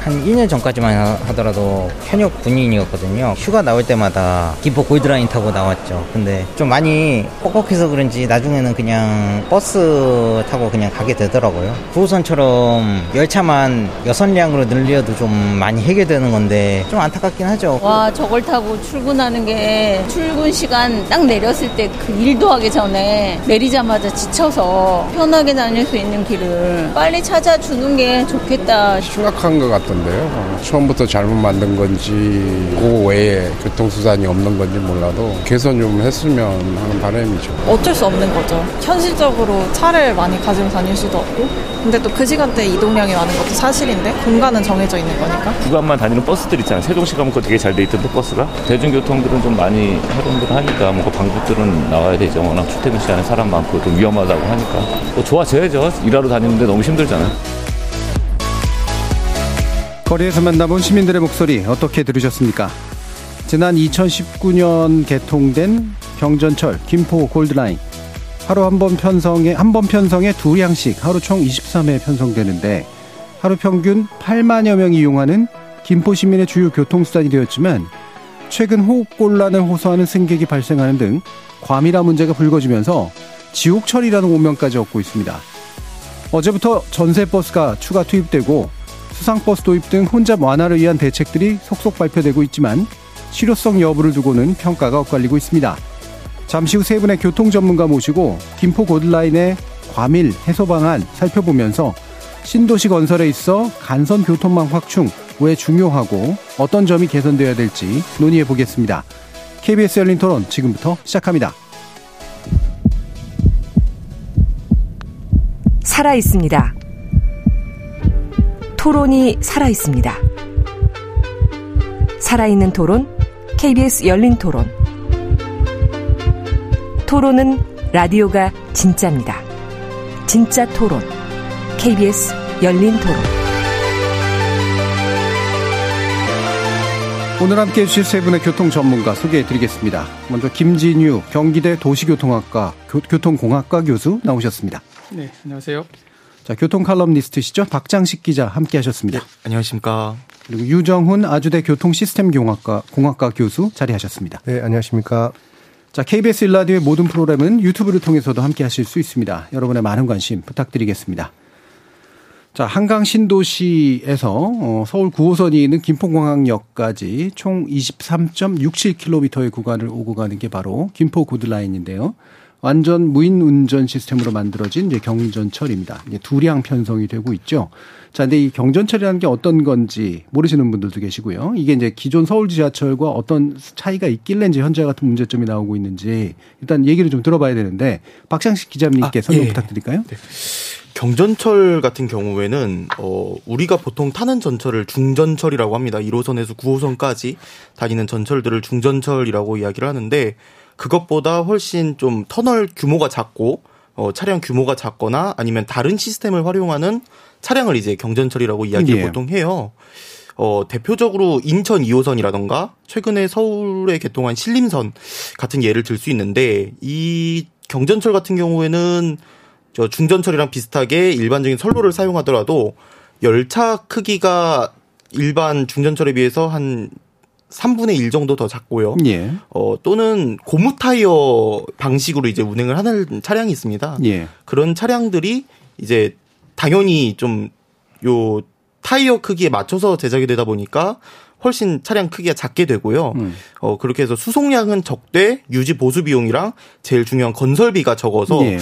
한 1년 전까지만 하더라도 현역 군인이었거든요. 휴가 나올 때마다 김포 골드라인 타고 나왔죠. 근데 좀 많이 뻑뻑해서 그런지 나중에는 그냥 버스 타고 그냥 가게 되더라고요. 9호선처럼 열차만 6량으로 늘려도 좀 많이 해결되는 건데 좀 안타깝긴 하죠. 와, 저걸 타고 출근하는 게 출근 시간 딱 내렸을 때 그 일도 하기 전에 내리자마자 지쳐서 편하게 다닐 수 있는 길을 빨리 찾아주는 게 좋겠다. 심각한 것 같 던데요. 처음부터 잘못 만든 건지 그 외에 교통수단이 없는 건지 몰라도 개선 좀 했으면 하는 바람이죠. 어쩔 수 없는 거죠. 현실적으로 차를 많이 가지고 다닐 수도 없고 근데 또 그 시간대에 이동량이 많은 것도 사실인데 공간은 정해져 있는 거니까 구간만 다니는 버스들 있잖아요. 세종시 가면 그거 되게 잘 돼 있던데 버스가. 대중교통들은 좀 많이 활용들 하니까 뭔가 방법들은 나와야 되죠. 워낙 출퇴근 시간에 사람 많고 좀 위험하다고 하니까. 뭐 좋아져야죠. 일하러 다니는데 너무 힘들잖아요. 거리에서 만나본 시민들의 목소리 어떻게 들으셨습니까? 지난 2019년 개통된 경전철 김포 골드라인 하루 한 번 편성에 한 번 편성에 두 량씩 하루 총 23회 편성되는데 하루 평균 8만여 명이 이용하는 김포 시민의 주요 교통수단이 되었지만 최근 호흡곤란을 호소하는 승객이 발생하는 등 과밀화 문제가 불거지면서 지옥철이라는 오명까지 얻고 있습니다. 어제부터 전세버스가 추가 투입되고 수상버스 도입 등 혼잡 완화를 위한 대책들이 속속 발표되고 있지만 실효성 여부를 두고는 평가가 엇갈리고 있습니다. 잠시 후 세 분의 교통 전문가 모시고 김포 고들라인의 과밀 해소 방안 살펴보면서 신도시 건설에 있어 간선 교통망 확충 왜 중요하고 어떤 점이 개선되어야 될지 논의해 보겠습니다. KBS 열린 토론 지금부터 시작합니다. 살아 있습니다. 토론이 살아 있습니다. 살아있는 토론, KBS 열린 토론. 토론은 라디오가 진짜입니다. 진짜 토론, KBS 열린 토론. 오늘 함께 해주실 세 분의 교통 전문가 소개해 드리겠습니다. 먼저 김진유 경기대 도시교통학과 교, 교통공학과 교수 나오셨습니다. 네, 안녕하세요. 자, 교통 칼럼니스트시죠? 박장식 기자 함께 하셨습니다. 네, 안녕하십니까. 그리고 유정훈 아주대 교통 시스템 공학과 공학과 교수 자리하셨습니다. 네, 안녕하십니까. 자, KBS 일라디오의 모든 프로그램은 유튜브를 통해서도 함께 하실 수 있습니다. 여러분의 많은 관심 부탁드리겠습니다. 자, 한강 신도시에서 어, 서울 9호선이 있는 김포공항역까지 총 23.67km의 구간을 오고 가는 게 바로 김포 고드라인인데요. 완전 무인 운전 시스템으로 만들어진 이제 경전철입니다. 이제 두량 편성이 되고 있죠. 자, 근데 이 경전철이라는 게 어떤 건지 모르시는 분들도 계시고요. 이게 이제 기존 서울 지하철과 어떤 차이가 있길래 이제 현재 같은 문제점이 나오고 있는지 일단 얘기를 좀 들어봐야 되는데 박상식 기자님께 아, 설명 예. 부탁드릴까요? 네. 경전철 같은 경우에는 어 우리가 보통 타는 전철을 중전철이라고 합니다. 1호선에서 9호선까지 다니는 전철들을 중전철이라고 이야기를 하는데 그것보다 훨씬 좀 터널 규모가 작고 어 차량 규모가 작거나 아니면 다른 시스템을 활용하는 차량을 이제 경전철이라고 이야기를 예. 보통 해요. 어, 대표적으로 인천 2호선이라던가 최근에 서울에 개통한 신림선 같은 예를 들 수 있는데 이 경전철 같은 경우에는 저 중전철이랑 비슷하게 일반적인 선로를 사용하더라도 열차 크기가 일반 중전철에 비해서 한 3분의 1 정도 더 작고요. 예. 어, 또는 고무 타이어 방식으로 이제 운행을 하는 차량이 있습니다. 예. 그런 차량들이 이제 당연히 좀 요 타이어 크기에 맞춰서 제작이 되다 보니까 훨씬 차량 크기가 작게 되고요. 음. 어, 그렇게 해서 수송량은 적되 유지 보수 비용이랑 제일 중요한 건설비가 적어서 예.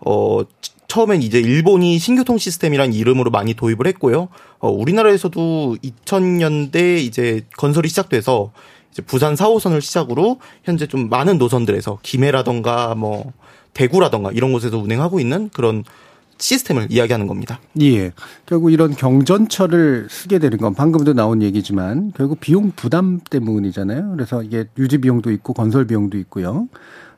어, 처음엔 이제 일본이 신교통 시스템이란 이름으로 많이 도입을 했고요. 어, 우리나라에서도 2000년대 이제 건설이 시작돼서 이제 부산 4호선을 시작으로 현재 좀 많은 노선들에서 김해라던가 뭐 대구라던가 이런 곳에서 운행하고 있는 그런 시스템을 이야기하는 겁니다. 예. 결국 이런 경전철을 쓰게 되는 건 방금도 나온 얘기지만 결국 비용 부담 때문이잖아요. 그래서 이게 유지 비용도 있고 건설 비용도 있고요.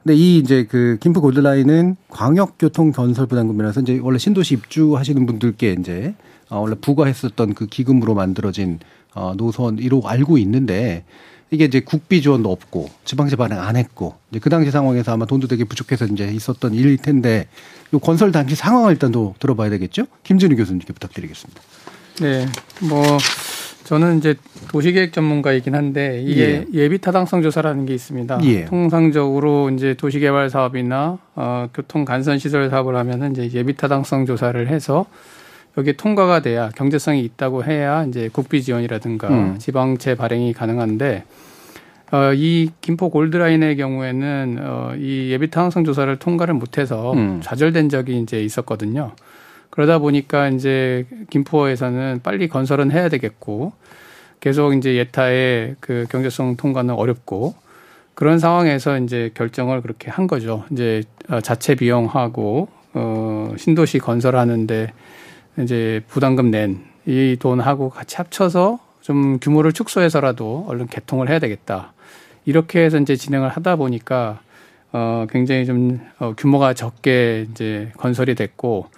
근데 이 이제 그 김포 골드라인은 광역교통 건설 부담금이라서 이제 원래 신도시 입주하시는 분들께 이제 어 원래 부과했었던 그 기금으로 만들어진 어 노선 이로 알고 있는데 이게 이제 국비 지원도 없고 지방세 발행 안 했고 이제 그 당시 상황에서 아마 돈도 되게 부족해서 이제 있었던 일일 텐데 요 건설 당시 상황을 일단 도 들어봐야 되겠죠? 김진우 교수님께 부탁드리겠습니다. 네, 뭐 저는 이제 도시계획 전문가이긴 한데 이게 예. 비 타당성 조사라는 게 있습니다. 예. 통상적으로 이제 도시개발 사업이나 어, 교통 간선 시설 사업을 하면은 이제 예비 타당성 조사를 해서 여기에 통과가 돼야 경제성이 있다고 해야 이제 국비 지원이라든가 음. 지방채 발행이 가능한데 어, 이 김포 골드라인의 경우에는 어, 이 예비 타당성 조사를 통과를 못해서 음. 좌절된 적이 이제 있었거든요. 그러다 보니까 이제 김포에서는 빨리 건설은 해야 되겠고 계속 이제 예타의 그 경제성 통과는 어렵고 그런 상황에서 이제 결정을 그렇게 한 거죠. 이제 어, 자체 비용하고 어 신도시 건설하는데 이제 부담금 낸 이 돈하고 같이 합쳐서 좀 규모를 축소해서라도 얼른 개통을 해야 되겠다. 이렇게 해서 이제 진행을 하다 보니까 어 굉장히 좀 어, 규모가 적게 이제 건설이 됐고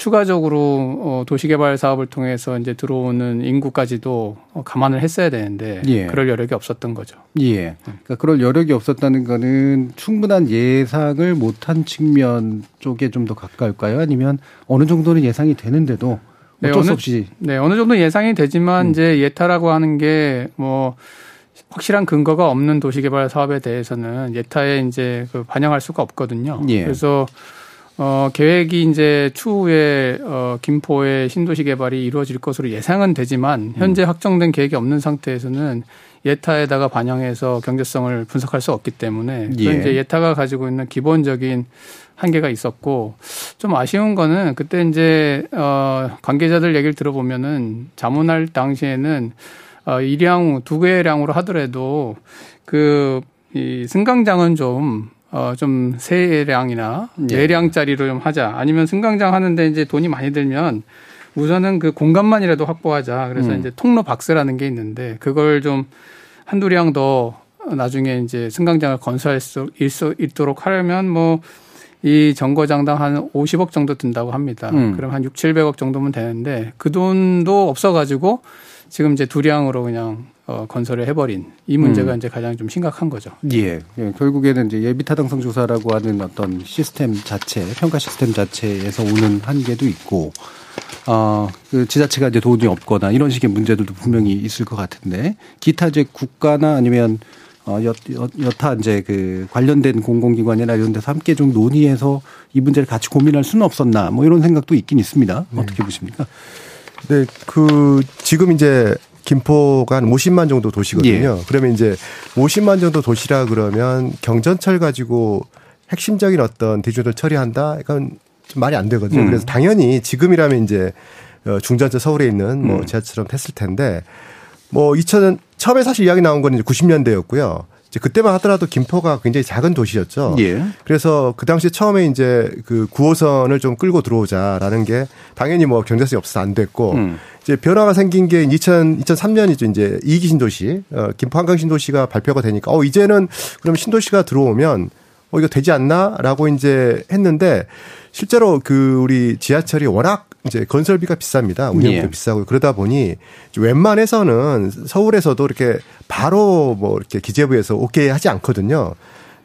추가적으로 어, 도시개발 사업을 통해서 이제 들어오는 인구까지도 어, 감안을 했어야 되는데 예. 그럴 여력이 없었던 거죠. 예. 그러니까 그럴 여력이 없었다는 거는 충분한 예상을 못한 측면 쪽에 좀 더 가까울까요? 아니면 어느 정도는 예상이 되는데도 네, 어쩔 네, 수 없이 네 어느 정도 예상이 되지만 음. 이제 예타라고 하는 게뭐 확실한 근거가 없는 도시개발 사업에 대해서는 예타에 이제 그 반영할 수가 없거든요. 예. 그래서 어, 계획이 이제 추후에 어, 김포의 신도시 개발이 이루어질 것으로 예상은 되지만 현재 음. 확정된 계획이 없는 상태에서는 예타에다가 반영해서 경제성을 분석할 수 없기 때문에 예. 이제 예타가 가지고 있는 기본적인 한계가 있었고 좀 아쉬운 거는 그때 이제 어 관계자들 얘기를 들어보면은 자문할 당시에는 어 일량 두 개량으로 하더라도 그이 승강장은 좀 어, 좀 세량이나 예량짜리로 좀 하자. 아니면 승강장 하는데 이제 돈이 많이 들면 우선은 그 공간만이라도 확보하자. 그래서 음. 이제 통로 박스라는 게 있는데 그걸 좀 한두 량 더 나중에 이제 승강장을 건설할 수 있도록 하려면 뭐 이 정거장당 한 50억 정도 든다고 합니다. 음. 그럼 한 6, 700억 정도면 되는데 그 돈도 없어가지고 지금 이제 두량으로 그냥 어, 건설을 해버린 이 문제가 음. 이제 가장 좀 심각한 거죠. 예. 예. 결국에는 이제 예비 타당성 조사라고 하는 어떤 시스템 자체, 평가 시스템 자체에서 오는 한계도 있고, 어, 그 지자체가 이제 돈이 없거나 이런 식의 문제들도 분명히 있을 것 같은데, 기타 이제 국가나 아니면 어, 여, 여, 여타 이제 그 관련된 공공기관이나 이런 데서 함께 좀 논의해서 이 문제를 같이 고민할 수는 없었나, 뭐 이런 생각도 있긴 있습니다. 네. 어떻게 보십니까? 네, 그 지금 이제 김포가 한 50만 정도 도시거든요. 예. 그러면 이제 50만 정도 도시라 그러면 경전철 가지고 핵심적인 어떤 대중을 처리한다? 이건 좀 말이 안 되거든요. 음. 그래서 당연히 지금이라면 이제 어, 중전철 서울에 있는 뭐 음. 지하철처럼 했을 텐데 뭐 2000년 처음에 사실 이야기 나온 건 이제 90년대였고요. 이제 그때만 하더라도 김포가 굉장히 작은 도시였죠. 예. 그래서 그 당시 처음에 이제 그 9호선을 좀 끌고 들어오자라는 게 당연히 뭐 경제성이 없어서 안 됐고 음. 이제 변화가 생긴 게 2000, 2003년이죠. 이제 이기 신도시, 어, 김포 한강 신도시가 발표가 되니까 어, 이제는 그럼 신도시가 들어오면 어, 이거 되지 않나? 라고 이제 했는데 실제로 그 우리 지하철이 워낙 이제 건설비가 비쌉니다. 운영비도 예. 비싸고 그러다 보니 웬만해서는 서울에서도 이렇게 바로 뭐 이렇게 기재부에서 오케이 하지 않거든요.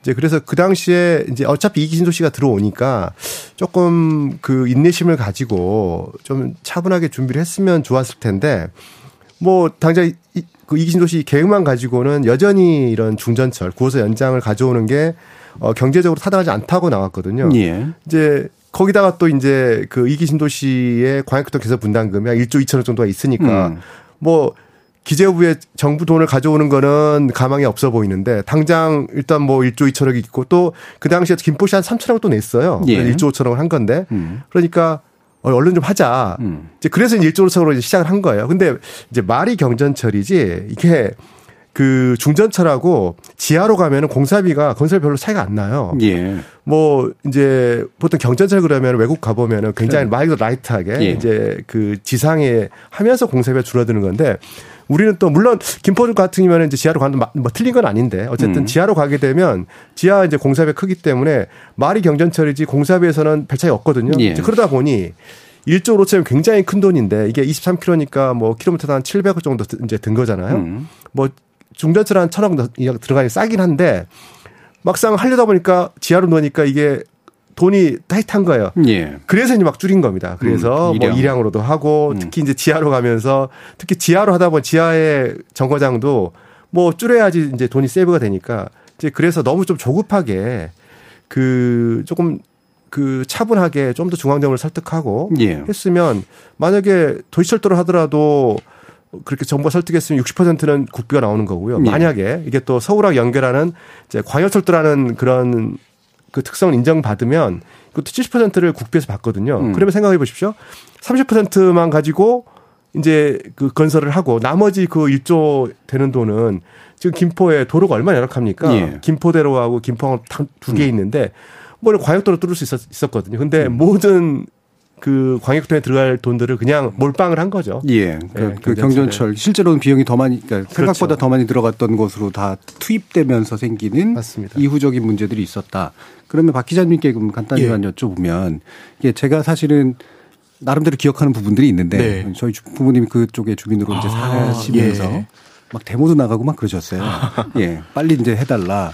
이제 그래서 그 당시에 이제 어차피 이기신 도시가 들어오니까 조금 그 인내심을 가지고 좀 차분하게 준비를 했으면 좋았을 텐데 뭐 당장 이, 그 이기신 도시 계획만 가지고는 여전히 이런 중전철 구호서 연장을 가져오는 게 어, 경제적으로 타당하지 않다고 나왔거든요. 예. 이제 거기다가 또 이제 그 이기 신도시의 광역교통 개선 분담금이 한 1조 2천억 정도가 있으니까 음. 뭐 기재부에 정부 돈을 가져오는 거는 가망이 없어 보이는데 당장 일단 뭐 1조 2천억이 있고 또 그 당시에 김포시 한 3천억 또 냈어요. 예. 1조 5천억을 한 건데 음. 그러니까 어, 얼른 좀 하자. 음. 이제 그래서 이제 1조 5천억으로 이제 시작을 한 거예요. 근데 이제 말이 경전철이지 이게 그 중전철하고 지하로 가면은 공사비가 건설 별로 차이가 안 나요. 예. 뭐 이제 보통 경전철 그러면 외국 가 보면은 굉장히 네. 마이더 light하게 예. 이제 그 지상에 하면서 공사비가 줄어드는 건데 우리는 또 물론 김포 같은 경우는 이제 지하로 가는 뭐 틀린 건 아닌데 어쨌든 음. 지하로 가게 되면 지하 이제 공사비 크기 때문에 말이 경전철이지 공사비에서는 별 차이 없거든요. 예. 그러다 보니 1조 5천이면 굉장히 큰 돈인데 이게 23km니까 뭐 킬로미터당 한 700억 정도 이제 든 거잖아요. 음. 뭐 중전철 한 천억 들어가니 싸긴 한데 막상 하려다 보니까 지하로 넣으니까 이게 돈이 타이트한 거예요. 예. 그래서 이제 막 줄인 겁니다. 그래서 음, 일량. 뭐 일량으로도 하고 음. 특히 이제 지하로 가면서 특히 지하로 하다 보면 지하의 정거장도 뭐 줄여야지 이제 돈이 세이브가 되니까 이제 그래서 너무 좀 조급하게 그 조금 그 차분하게 좀 더 중앙정을 설득하고 예. 했으면 만약에 도시철도를 하더라도 그렇게 정부가 설득했으면 60%는 국비가 나오는 거고요. 예. 만약에 이게 또 서울하고 연결하는 이제 광역철도라는 그런 그 특성을 인정받으면 그것도 70%를 국비에서 받거든요. 음. 그러면 생각해 보십시오. 30%만 가지고 이제 그 건설을 하고 나머지 그 1조 되는 돈은 지금 김포에 도로가 얼마나 열악합니까? 예. 김포대로하고 김포항 두개 음. 있는데 뭐 광역도로 뚫을 수 있었, 거든요 근데 음. 모든 그 광역도에 들어갈 돈들을 그냥 몰빵을 한 거죠. 예. 그, 네, 그 경전철 실제로는 비용이 더 많이 그러니까 그렇죠. 생각보다 더 많이 들어갔던 것으로 다 투입되면서 생기는 맞습니다. 이후적인 문제들이 있었다. 그러면 박 기자님께 그럼 간단히만 예. 여쭤보면 이게 제가 사실은 나름대로 기억하는 부분들이 있는데 네. 저희 부모님이 그쪽에 주민으로 이제 아, 사시면서 예. 막 데모도 나가고 막 그러셨어요. 예. 빨리 이제 해달라.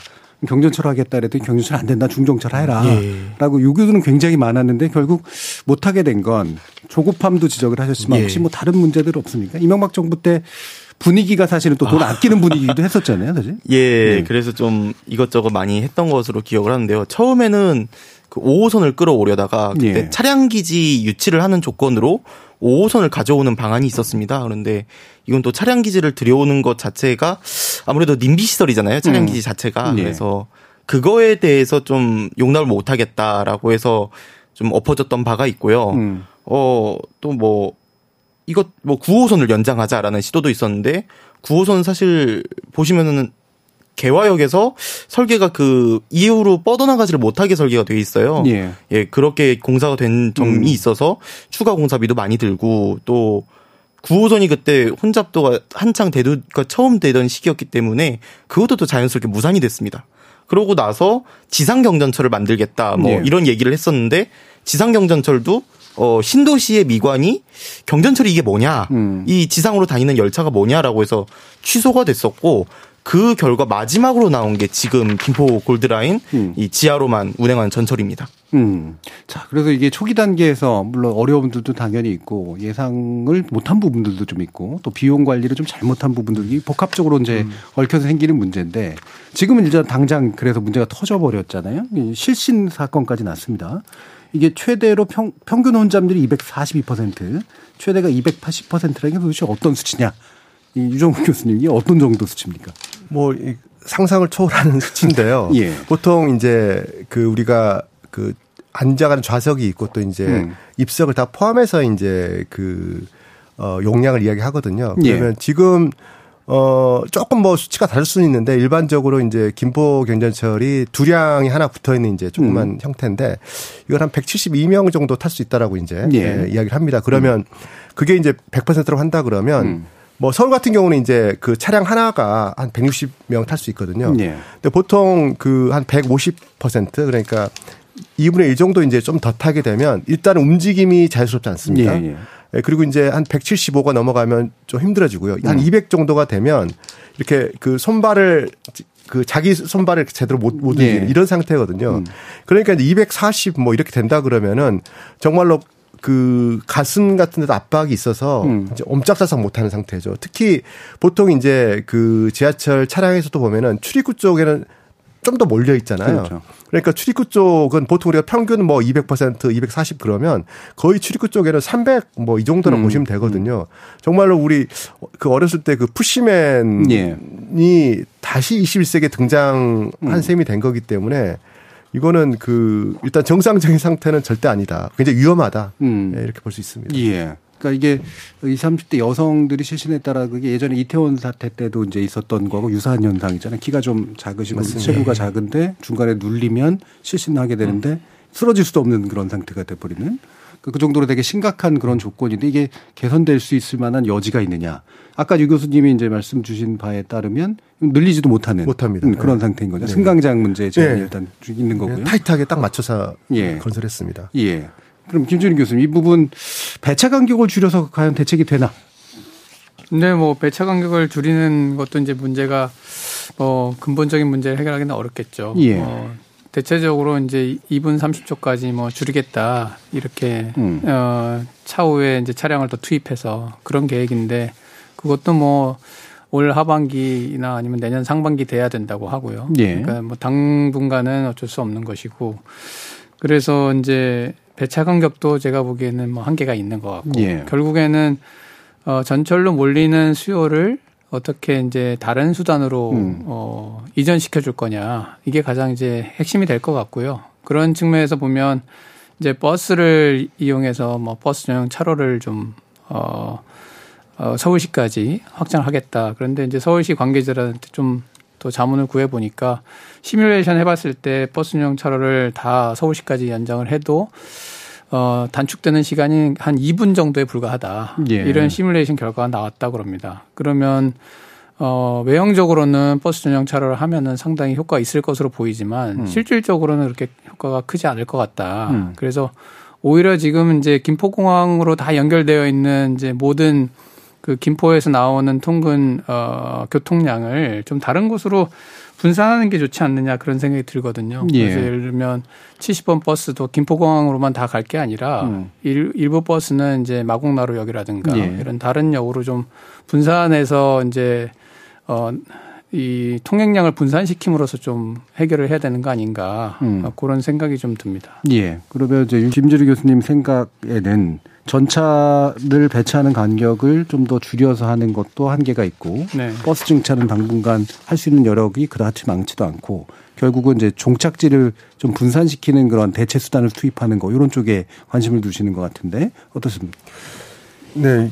경전철 하겠다 그랬더니 경전철 안 된다 중정철 해라 예. 라고 요구는 굉장히 많았는데 결국 못하게 된 건 조급함도 지적을 하셨지만 예. 혹시 뭐 다른 문제들 없습니까? 이명박 정부 때 분위기가 사실은 또 돈 아끼는 분위기도 했었잖아요, 사실. 예, 네. 그래서 좀 이것저것 많이 했던 것으로 기억을 하는데요. 처음에는 그 5호선을 끌어오려다가 그때 예. 차량 기지 유치를 하는 조건으로 5호선을 가져오는 방안이 있었습니다. 그런데 이건 또 차량 기지를 들여오는 것 자체가 아무래도 님비 시설이잖아요. 차량 음. 기지 자체가. 예. 그래서 그거에 대해서 좀 용납을 못 하겠다라고 해서 좀 엎어졌던 바가 있고요. 음. 어, 또 뭐, 이것 뭐 9호선을 연장하자라는 시도도 있었는데 9호선 사실 보시면은 개화역에서 설계가 그 이후로 뻗어나가지를 못하게 설계가 돼 있어요. 예. 예, 그렇게 공사가 된 점이 음. 있어서 추가 공사비도 많이 들고 또 9호선이 그때 혼잡도가 한창 대두가 그러니까 처음 되던 시기였기 때문에 그것도 또 자연스럽게 무산이 됐습니다. 그러고 나서 지상 경전철을 만들겠다 뭐 예. 이런 얘기를 했었는데 지상 경전철도 어, 신도시의 미관이 경전철이 이게 뭐냐, 음. 이 지상으로 다니는 열차가 뭐냐라고 해서 취소가 됐었고, 그 결과 마지막으로 나온 게 지금 김포 골드라인 음. 이 지하로만 운행하는 전철입니다. 음. 자, 그래서 이게 초기 단계에서 물론 어려움들도 당연히 있고 예상을 못한 부분들도 좀 있고 또 비용 관리를 좀 잘못한 부분들이 복합적으로 이제 음. 얽혀서 생기는 문제인데 지금은 일단 당장 그래서 문제가 터져버렸잖아요. 실신 사건까지 났습니다. 이게 최대로 평, 평균 혼잡률이 242%, 최대가 280%라는 게 도대체 어떤 수치냐? 이 유정훈 교수님 이게 어떤 정도 수치입니까? 뭐 상상을 초월하는 수치인데요. 예. 보통 이제 그 우리가 그 앉아가는 좌석이 있고 또 이제 음. 입석을 다 포함해서 이제 그 어, 용량을 이야기하거든요. 예. 그러면 예. 지금 어, 조금 뭐 수치가 다를 수는 있는데 일반적으로 이제 김포 경전철이 두량이 하나 붙어 있는 이제 조그만 음. 형태인데 이걸 한 172명 정도 탈 수 있다라고 이제 예. 예, 이야기를 합니다. 그러면 음. 그게 이제 100%로 한다 그러면 음. 뭐 서울 같은 경우는 이제 그 차량 하나가 한 160명 탈 수 있거든요. 예. 근데 보통 그 한 150% 그러니까 2분의 1 정도 이제 좀 더 타게 되면 일단 움직임이 자유스럽지 않습니다. 예, 예. 예, 그리고 이제 한 175가 넘어가면 좀 힘들어지고요. 한 200 음. 정도가 되면 이렇게 그 손발을 그 자기 손발을 제대로 못, 못 움직이는 예. 이런 상태거든요. 음. 그러니까 이제 240 뭐 이렇게 된다 그러면은 정말로 그 가슴 같은 데도 압박이 있어서 음. 이제 옴짝달싹 못하는 상태죠. 특히 보통 이제 그 지하철 차량에서도 보면은 출입구 쪽에는 좀 더 몰려 있잖아요. 그렇죠. 그러니까 출입구 쪽은 보통 우리가 평균 뭐 200%, 240 그러면 거의 출입구 쪽에는 300 뭐 이 정도로 음. 보시면 되거든요. 정말로 우리 그 어렸을 때 그 푸시맨이 예. 다시 21세기에 등장한 음. 셈이 된 거기 때문에 이거는 그 일단 정상적인 상태는 절대 아니다. 굉장히 위험하다. 음. 네, 이렇게 볼 수 있습니다. 예. 그러니까 이게 20, 30대 여성들이 실신에 따라 그게 예전에 이태원 사태 때도 이제 있었던 거하고 유사한 현상이잖아요. 키가 좀 작으시고 체구가 작은데 중간에 눌리면 실신하게 되는데 음. 쓰러질 수도 없는 그런 상태가 돼버리는 그 정도로 되게 심각한 그런 조건인데 이게 개선될 수 있을 만한 여지가 있느냐. 아까 유 교수님이 이제 말씀 주신 바에 따르면 늘리지도 못하는 못합니다. 그런 네. 상태인 거죠. 네. 승강장 문제 제한이 네. 일단 있는 거고요. 타이트하게 딱 맞춰서 예. 건설했습니다. 예. 그럼 김준희 교수님 이 부분 배차 간격을 줄여서 과연 대책이 되나? 근데 뭐 배차 간격을 줄이는 것도 이제 문제가 뭐 근본적인 문제를 해결하기는 어렵겠죠. 예. 어, 대체적으로 이제 2분 30초까지 뭐 줄이겠다 이렇게 음. 어, 차후에 이제 차량을 더 투입해서 그런 계획인데 그것도 뭐 올 하반기나 아니면 내년 상반기 돼야 된다고 하고요. 예. 그러니까 뭐 당분간은 어쩔 수 없는 것이고 그래서 이제 배차 간격도 제가 보기에는 뭐 한계가 있는 것 같고 예. 결국에는 어, 전철로 몰리는 수요를 어떻게 이제 다른 수단으로 음. 어, 이전시켜 줄 거냐 이게 가장 이제 핵심이 될 것 같고요. 그런 측면에서 보면 이제 버스를 이용해서 뭐 버스 전용 차로를 좀 어, 어 서울시까지 확장하겠다. 그런데 이제 서울시 관계자들한테 좀 또 자문을 구해 보니까 시뮬레이션 해봤을 때 버스 전용 차로를 다 서울시까지 연장을 해도 어, 단축되는 시간이 한 2분 정도에 불과하다. 예. 이런 시뮬레이션 결과가 나왔다 그럽니다. 그러면 어, 외형적으로는 버스 전용 차로를 하면은 상당히 효과가 있을 것으로 보이지만 음. 실질적으로는 그렇게 효과가 크지 않을 것 같다. 음. 그래서 오히려 지금 이제 김포공항으로 다 연결되어 있는 이제 모든 그 김포에서 나오는 통근 어 교통량을 좀 다른 곳으로 분산하는 게 좋지 않느냐 그런 생각이 들거든요. 예. 그래서 예를 들면 70번 버스도 김포공항으로만 다 갈 게 아니라 음. 일, 일부 버스는 이제 마곡나루역이라든가 예. 이런 다른 역으로 좀 분산해서 이제 어, 이 통행량을 분산시킴으로써 좀 해결을 해야 되는 거 아닌가 음. 그런 생각이 좀 듭니다. 예. 그러면 이제 김주리 교수님 생각에는 전차를 배차하는 간격을 좀 더 줄여서 하는 것도 한계가 있고 네. 버스 증차는 당분간 할 수 있는 여력이 그다지 많지도 않고 결국은 이제 종착지를 좀 분산시키는 그런 대체 수단을 투입하는 거 이런 쪽에 관심을 두시는 것 같은데 어떻습니까? 네.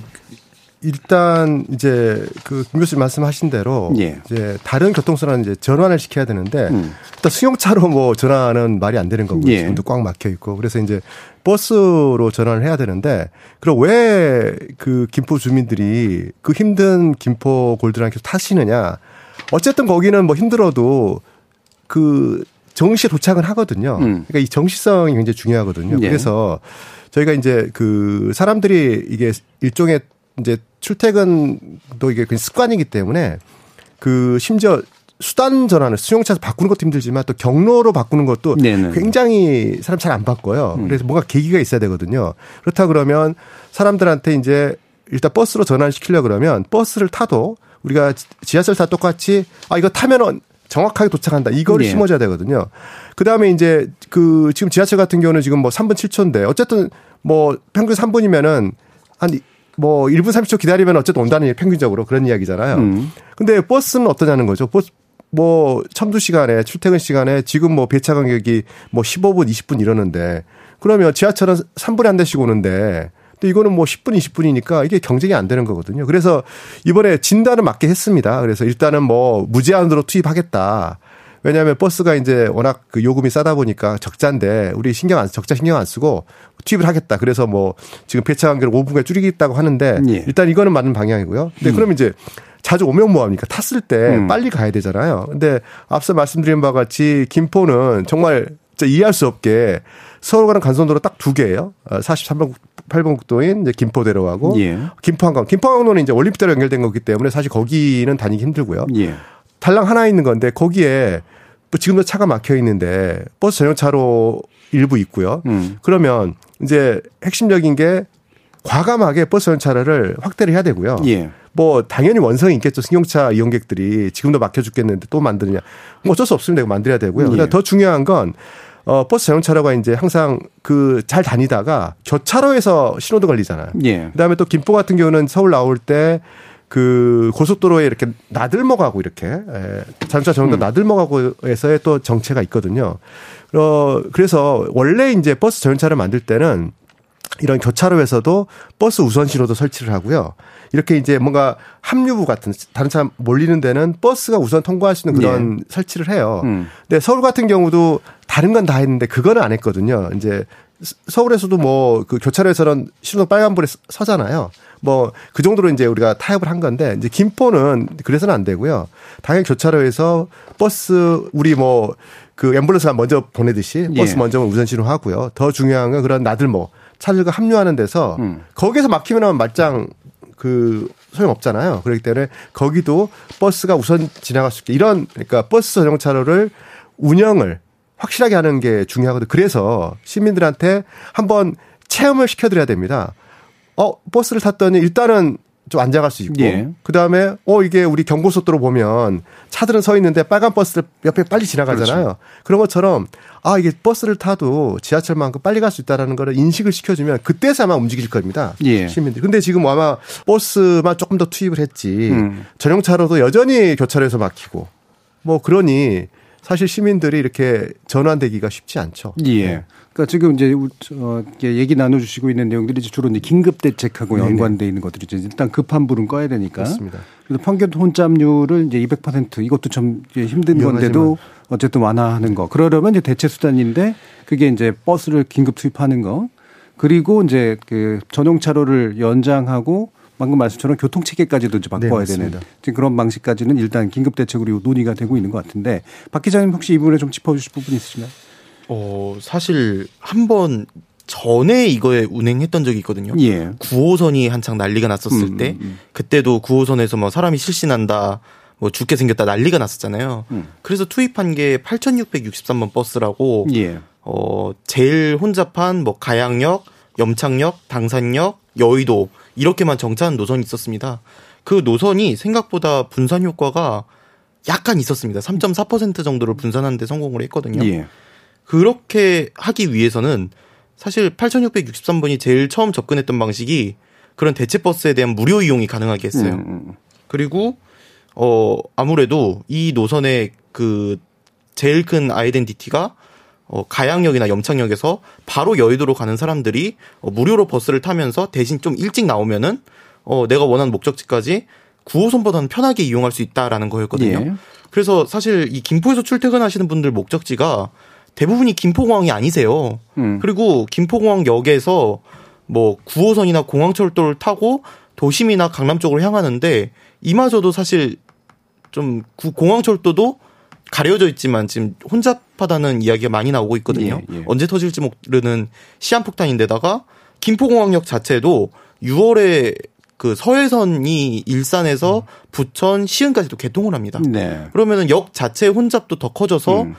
일단 이제 그 김 교수님 말씀하신 대로 예. 이제 다른 교통수단은 이제 전환을 시켜야 되는데 음. 일단 승용차로 뭐 전환은 말이 안 되는 거고 예. 지금도 꽉 막혀 있고 그래서 이제 버스로 전환을 해야 되는데 그럼 왜 그 김포 주민들이 그 힘든 김포 골드라인 계속 타시느냐 어쨌든 거기는 뭐 힘들어도 그 정시에 도착을 하거든요. 음. 그러니까 이 정시성이 굉장히 중요하거든요. 예. 그래서 저희가 이제 그 사람들이 이게 일종의 이제 출퇴근도 이게 그냥 습관이기 때문에 그 심지어 수단 전환을 수용차에서 바꾸는 것도 힘들지만 또 경로로 바꾸는 것도 네네. 굉장히 사람 잘 안 바꿔요. 음. 그래서 뭔가 계기가 있어야 되거든요. 그렇다 그러면 사람들한테 이제 일단 버스로 전환시키려 그러면 버스를 타도 우리가 지하철 타 똑같이 아 이거 타면은 정확하게 도착한다. 이거를 네. 심어줘야 되거든요. 그 다음에 이제 그 지금 지하철 같은 경우는 지금 뭐 3분 7초인데 어쨌든 뭐 평균 3분이면은 한 뭐 1분 30초 기다리면 어쨌든 온다는 얘기 평균적으로 그런 이야기잖아요. 음. 근데 버스는 어떠냐는 거죠. 버스 뭐 첨두 시간에 출퇴근 시간에 지금 뭐 배차 간격이 뭐 15분 20분 이러는데 그러면 지하철은 3분에 한 대씩 오는데 또 이거는 뭐 10분 20분이니까 이게 경쟁이 안 되는 거거든요. 그래서 이번에 진단을 맞게 했습니다. 그래서 일단은 뭐 무제한으로 투입하겠다. 왜냐하면 버스가 이제 워낙 그 요금이 싸다 보니까 적자인데 우리 신경 안 적자 신경 안 쓰고 투입을 하겠다. 그래서 뭐 지금 배차 간격을 5분까지 줄이겠다고 하는데 예. 일단 이거는 맞는 방향이고요. 근데 음. 그럼 이제 자주 오면 뭐합니까? 탔을 때 음. 빨리 가야 되잖아요. 근데 앞서 말씀드린 바와 같이 김포는 정말 이해할 수 없게 서울 가는 간선도로 딱 두 개예요. 43번 어, 8번 국도인 이제 김포대로하고 예. 김포항간. 김포항로는 이제 올림픽대로 연결된 거기 때문에 사실 거기는 다니기 힘들고요. 예. 달랑 하나 있는 건데 거기에 또 지금도 차가 막혀 있는데 버스 전용차로 일부 있고요. 음. 그러면 이제 핵심적인 게 과감하게 버스 전용차를 확대를 해야 되고요. 예. 뭐 당연히 원성이 있겠죠. 승용차 이용객들이 지금도 막혀 죽겠는데 또 만드느냐. 뭐 어쩔 수 없습니다. 만들어야 되고요. 예. 더 중요한 건 어, 버스 전용차로가 이제 항상 그 잘 다니다가 교차로에서 신호등 걸리잖아요. 예. 그다음에 또 김포 같은 경우는 서울 나올 때 그 고속도로에 이렇게 나들목하고 이렇게 에, 자동차 전용도 음. 나들목하고에서의 또 정체가 있거든요. 어 그래서 원래 이제 버스 전용차로를 만들 때는 이런 교차로에서도 버스 우선 신호도 설치를 하고요. 이렇게 이제 뭔가 합류부 같은 다른 차 몰리는 데는 버스가 우선 통과할 수 있는 그런 네. 설치를 해요. 음. 근데 서울 같은 경우도 다른 건 다 했는데 그거는 안 했거든요. 이제 서울에서도 뭐 그 교차로에서는 신호 빨간불에 서잖아요. 뭐 그 정도로 이제 우리가 타협을 한 건데 이제 김포는 그래서는 안 되고요. 당연히 교차로에서 버스 우리 뭐 그 앰뷸런스가 먼저 보내듯이 버스 예. 먼저 우선 신호하고요. 더 중요한 건 그런 나들목 차들과 합류하는 데서 음. 거기서 막히면 말짱 그 소용 없잖아요. 그렇기 때문에 거기도 버스가 우선 지나갈 수 있게 이런 그러니까 버스 전용 차로를 운영을 확실하게 하는 게 중요하거든요. 그래서 시민들한테 한번 체험을 시켜드려야 됩니다. 어, 버스를 탔더니 일단은 좀 앉아갈 수 있고 예. 그다음에 어 이게 우리 경고속도로 보면 차들은 서 있는데 빨간 버스 옆에 빨리 지나가잖아요. 그렇죠. 그런 것처럼 아 이게 버스를 타도 지하철만큼 빨리 갈 수 있다라는 거를 인식을 시켜주면 그때서 아마 움직일 겁니다. 예. 시민들. 근데 지금 아마 버스만 조금 더 투입을 했지 음. 전용차로도 여전히 교차로에서 막히고 뭐 그러니 사실 시민들이 이렇게 전환되기가 쉽지 않죠. 예. 네. 그러니까 지금 이제 어, 얘기 나눠주시고 있는 내용들이 주로 이제 긴급 대책하고. 연관돼 있는 것들이죠. 일단 급한 불은 꺼야 되니까. 맞습니다. 그래서 평균 혼잡률을 이제 200% 이것도 좀 힘든. 건데도 어쨌든 완화하는 거. 그러려면 이제 대체 수단인데 그게 이제 버스를 긴급 투입하는 거. 그리고 이제 그 전용 차로를 연장하고 방금 말씀처럼 교통 체계까지도 이제 바꿔야 네, 되는 지금 그런 방식까지는 일단 긴급 대책으로 논의가 되고 있는 것 같은데 박 기자님 혹시 이 부분에 좀 짚어주실 부분 있으신가요? 어, 사실 한번 전에 이거에 운행했던 적이 있거든요. 예. 9호선이 한창 난리가 났었을 음, 때 음, 음. 그때도 9호선에서 뭐 사람이 실신한다 뭐 죽게 생겼다 난리가 났었잖아요. 음. 그래서 투입한 게 8663번 버스라고 예. 어 제일 혼잡한 뭐 가양역, 염창역, 당산역, 여의도 이렇게만 정차한 노선이 있었습니다. 그 노선이 생각보다 분산 효과가 약간 있었습니다. 3.4% 정도를 분산하는데 성공을 했거든요. 예. 그렇게 하기 위해서는 사실 8663번이 제일 처음 접근했던 방식이 그런 대체 버스에 대한 무료 이용이 가능하게 했어요. 음. 음. 그리고 어 아무래도 이 노선의 그 제일 큰 아이덴티티가 어 가양역이나 염창역에서 바로 여의도로 가는 사람들이 어, 무료로 버스를 타면서 대신 좀 일찍 나오면은 어 내가 원하는 목적지까지 9호선보다는 편하게 이용할 수 있다라는 거였거든요. 예. 그래서 사실 이 김포에서 출퇴근하시는 분들 목적지가 대부분이 김포공항이 아니세요. 음. 그리고 김포공항역에서 뭐 9호선이나 공항철도를 타고 도심이나 강남 쪽으로 향하는데 이마저도 사실 좀 공항철도도 가려져 있지만 지금 혼잡하다는 이야기가 많이 나오고 있거든요. 예, 예. 언제 터질지 모르는 시한폭탄인데다가 김포공항역 자체도 6월에 그 서해선이 일산에서 음. 부천 시흥까지도 개통을 합니다. 네. 그러면은 역 자체의 혼잡도 더 커져서 음.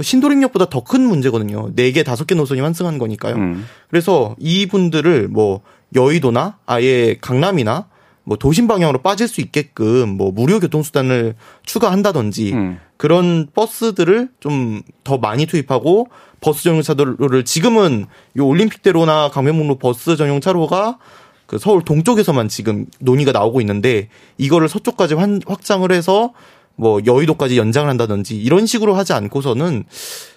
신도림역보다 더 큰 문제거든요. 4개, 5개 노선이 환승한 거니까요. 음. 그래서 이분들을 뭐 여의도나 아예 강남이나 뭐 도심 방향으로 빠질 수 있게끔 뭐 무료 교통수단을 추가한다든지 음. 그런 버스들을 좀 더 많이 투입하고 버스 전용 차로를 지금은 요 올림픽대로나 강변북로 버스 전용 차로가 그 서울 동쪽에서만 지금 논의가 나오고 있는데 이거를 서쪽까지 확장을 해서 뭐 여의도까지 연장을 한다든지 이런 식으로 하지 않고서는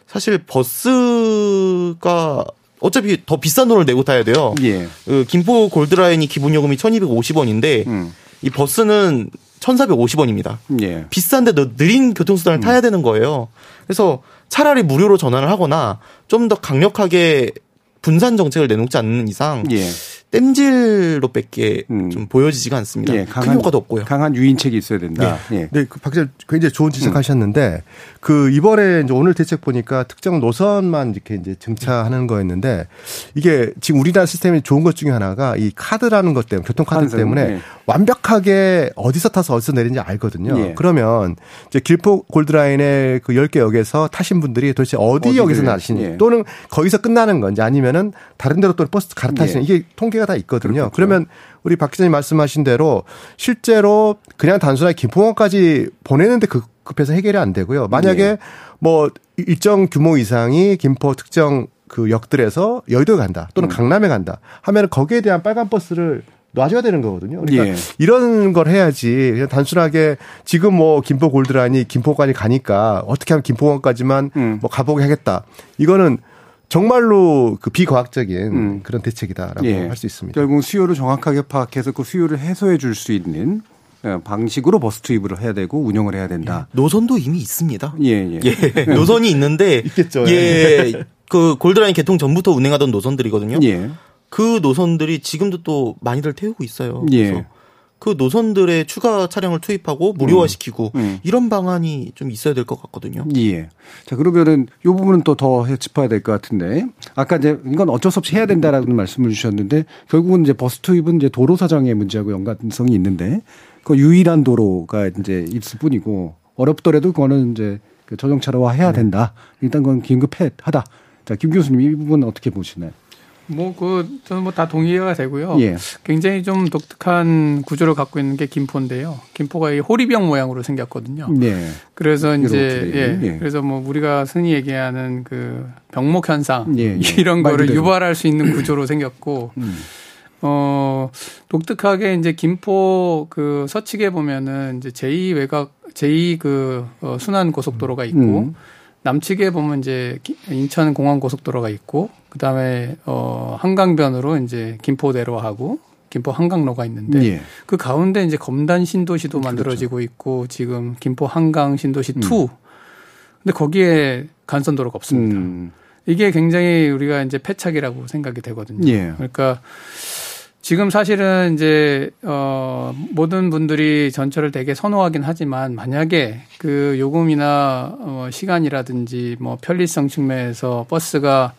사실 버스가 어차피 더 비싼 돈을 내고 타야 돼요. 예. 그 김포 골드라인이 기본 요금이 1,250원인데 음. 이 버스는 1,450원입니다. 예. 비싼데 느린 교통수단을 음. 타야 되는 거예요. 그래서 차라리 무료로 전환을 하거나 좀 더 강력하게 분산 정책을 내놓지 않는 이상 예. 땜질로밖에 음. 좀 보여지지가 않습니다. 예, 강한, 큰 효과도 없고요. 강한 유인책이 있어야 된다. 네, 예. 네 그박 기자 굉장히 좋은 지적하셨는데 음. 그 이번에 이제 오늘 대책 보니까 특정 노선만 이렇게 이제 증차하는 거였는데 이게 지금 우리나라 시스템이 좋은 것 중에 하나가 이 카드라는 것 때문에 교통 카드 때문에 예. 완벽하게 어디서 타서 어디서 내리는지 알거든요. 예. 그러면 이제 길포 골드라인의 그 10개 역에서 타신 분들이 도대체 어디 역에서 나시는지 예. 또는 거기서 끝나는 건지 아니면은 다른 데로 또 버스 갈아타시는 예. 이게 통계가 다 있거든요. 그렇겠죠. 그러면 우리 박 기자님 말씀하신 대로 실제로 그냥 단순하게 김포공항까지 보내는데 그 급해서 해결이 안 되고요. 만약에 예. 뭐 일정 규모 이상이 김포 특정 그 역들에서 여의도에 간다 또는 음. 강남에 간다 하면 거기에 대한 빨간 버스를 놔줘야 되는 거거든요. 그러니까 예. 이런 걸 해야지 그냥 단순하게 지금 뭐 김포 골드라인이 김포까지 가니까 어떻게 하면 김포공항까지만 음. 뭐 가보게 하겠다. 이거는 정말로 그 비과학적인 음. 그런 대책이다라고 예. 할수 있습니다. 결국 수요를 정확하게 파악해서 그 수요를 해소해 줄 수 있는 어, 방식으로 버스 투입을 해야 되고 운영을 해야 된다. 예. 노선도 이미 있습니다. 예, 예. 예. 노선이 있는데 있겠죠. 예. 그 골드라인 개통 전부터 운행하던 노선들이거든요. 예. 그 노선들이 지금도 또 많이들 태우고 있어요. 예. 그래서 그 노선들의 추가 차량을 투입하고 무료화시키고 음. 음. 이런 방안이 좀 있어야 될 것 같거든요. 예. 자 그러면은 이 부분은 또 더 짚어야 될 것 같은데 아까 이제 이건 어쩔 수 없이 해야 된다라는 말씀을 주셨는데 결국은 이제 버스 투입은 이제 도로 사정의 문제하고 연관성이 있는데 그 유일한 도로가 이제 있을 뿐이고 어렵더라도 그거는 이제 그 전용차로화 해야 네. 된다. 일단 그건 긴급하다. 자, 김 교수님 이 부분 어떻게 보시나요? 뭐, 그, 저는 뭐 다 동의가 되고요. 예. 굉장히 좀 독특한 구조를 갖고 있는 게 김포인데요. 김포가 이 호리병 모양으로 생겼거든요. 예. 그래서 이제, 예. 예. 그래서 뭐 우리가 흔히 얘기하는 그 병목 현상. 예. 예. 이런 거를 유발할 수 있는 구조로 생겼고, 음. 어, 독특하게 이제 김포 그 서측에 보면은 이제 제2 외곽, 제2 그 어, 순환 고속도로가 있고, 음. 남측에 보면 이제 인천 공항 고속도로가 있고 그다음에 어 한강변으로 이제 김포대로 하고 김포 한강로가 있는데 예. 그 가운데 이제 검단 신도시도 그렇죠. 만들어지고 있고 지금 김포 한강 신도시 2 음. 근데 거기에 간선도로가 없습니다. 음. 이게 굉장히 우리가 이제 패착이라고 생각이 되거든요. 예. 그러니까 지금 사실은 이제 어 모든 분들이 전철을 되게 선호하긴 하지만 만약에 그 요금이나 어 시간이라든지 뭐 편리성 측면에서 버스가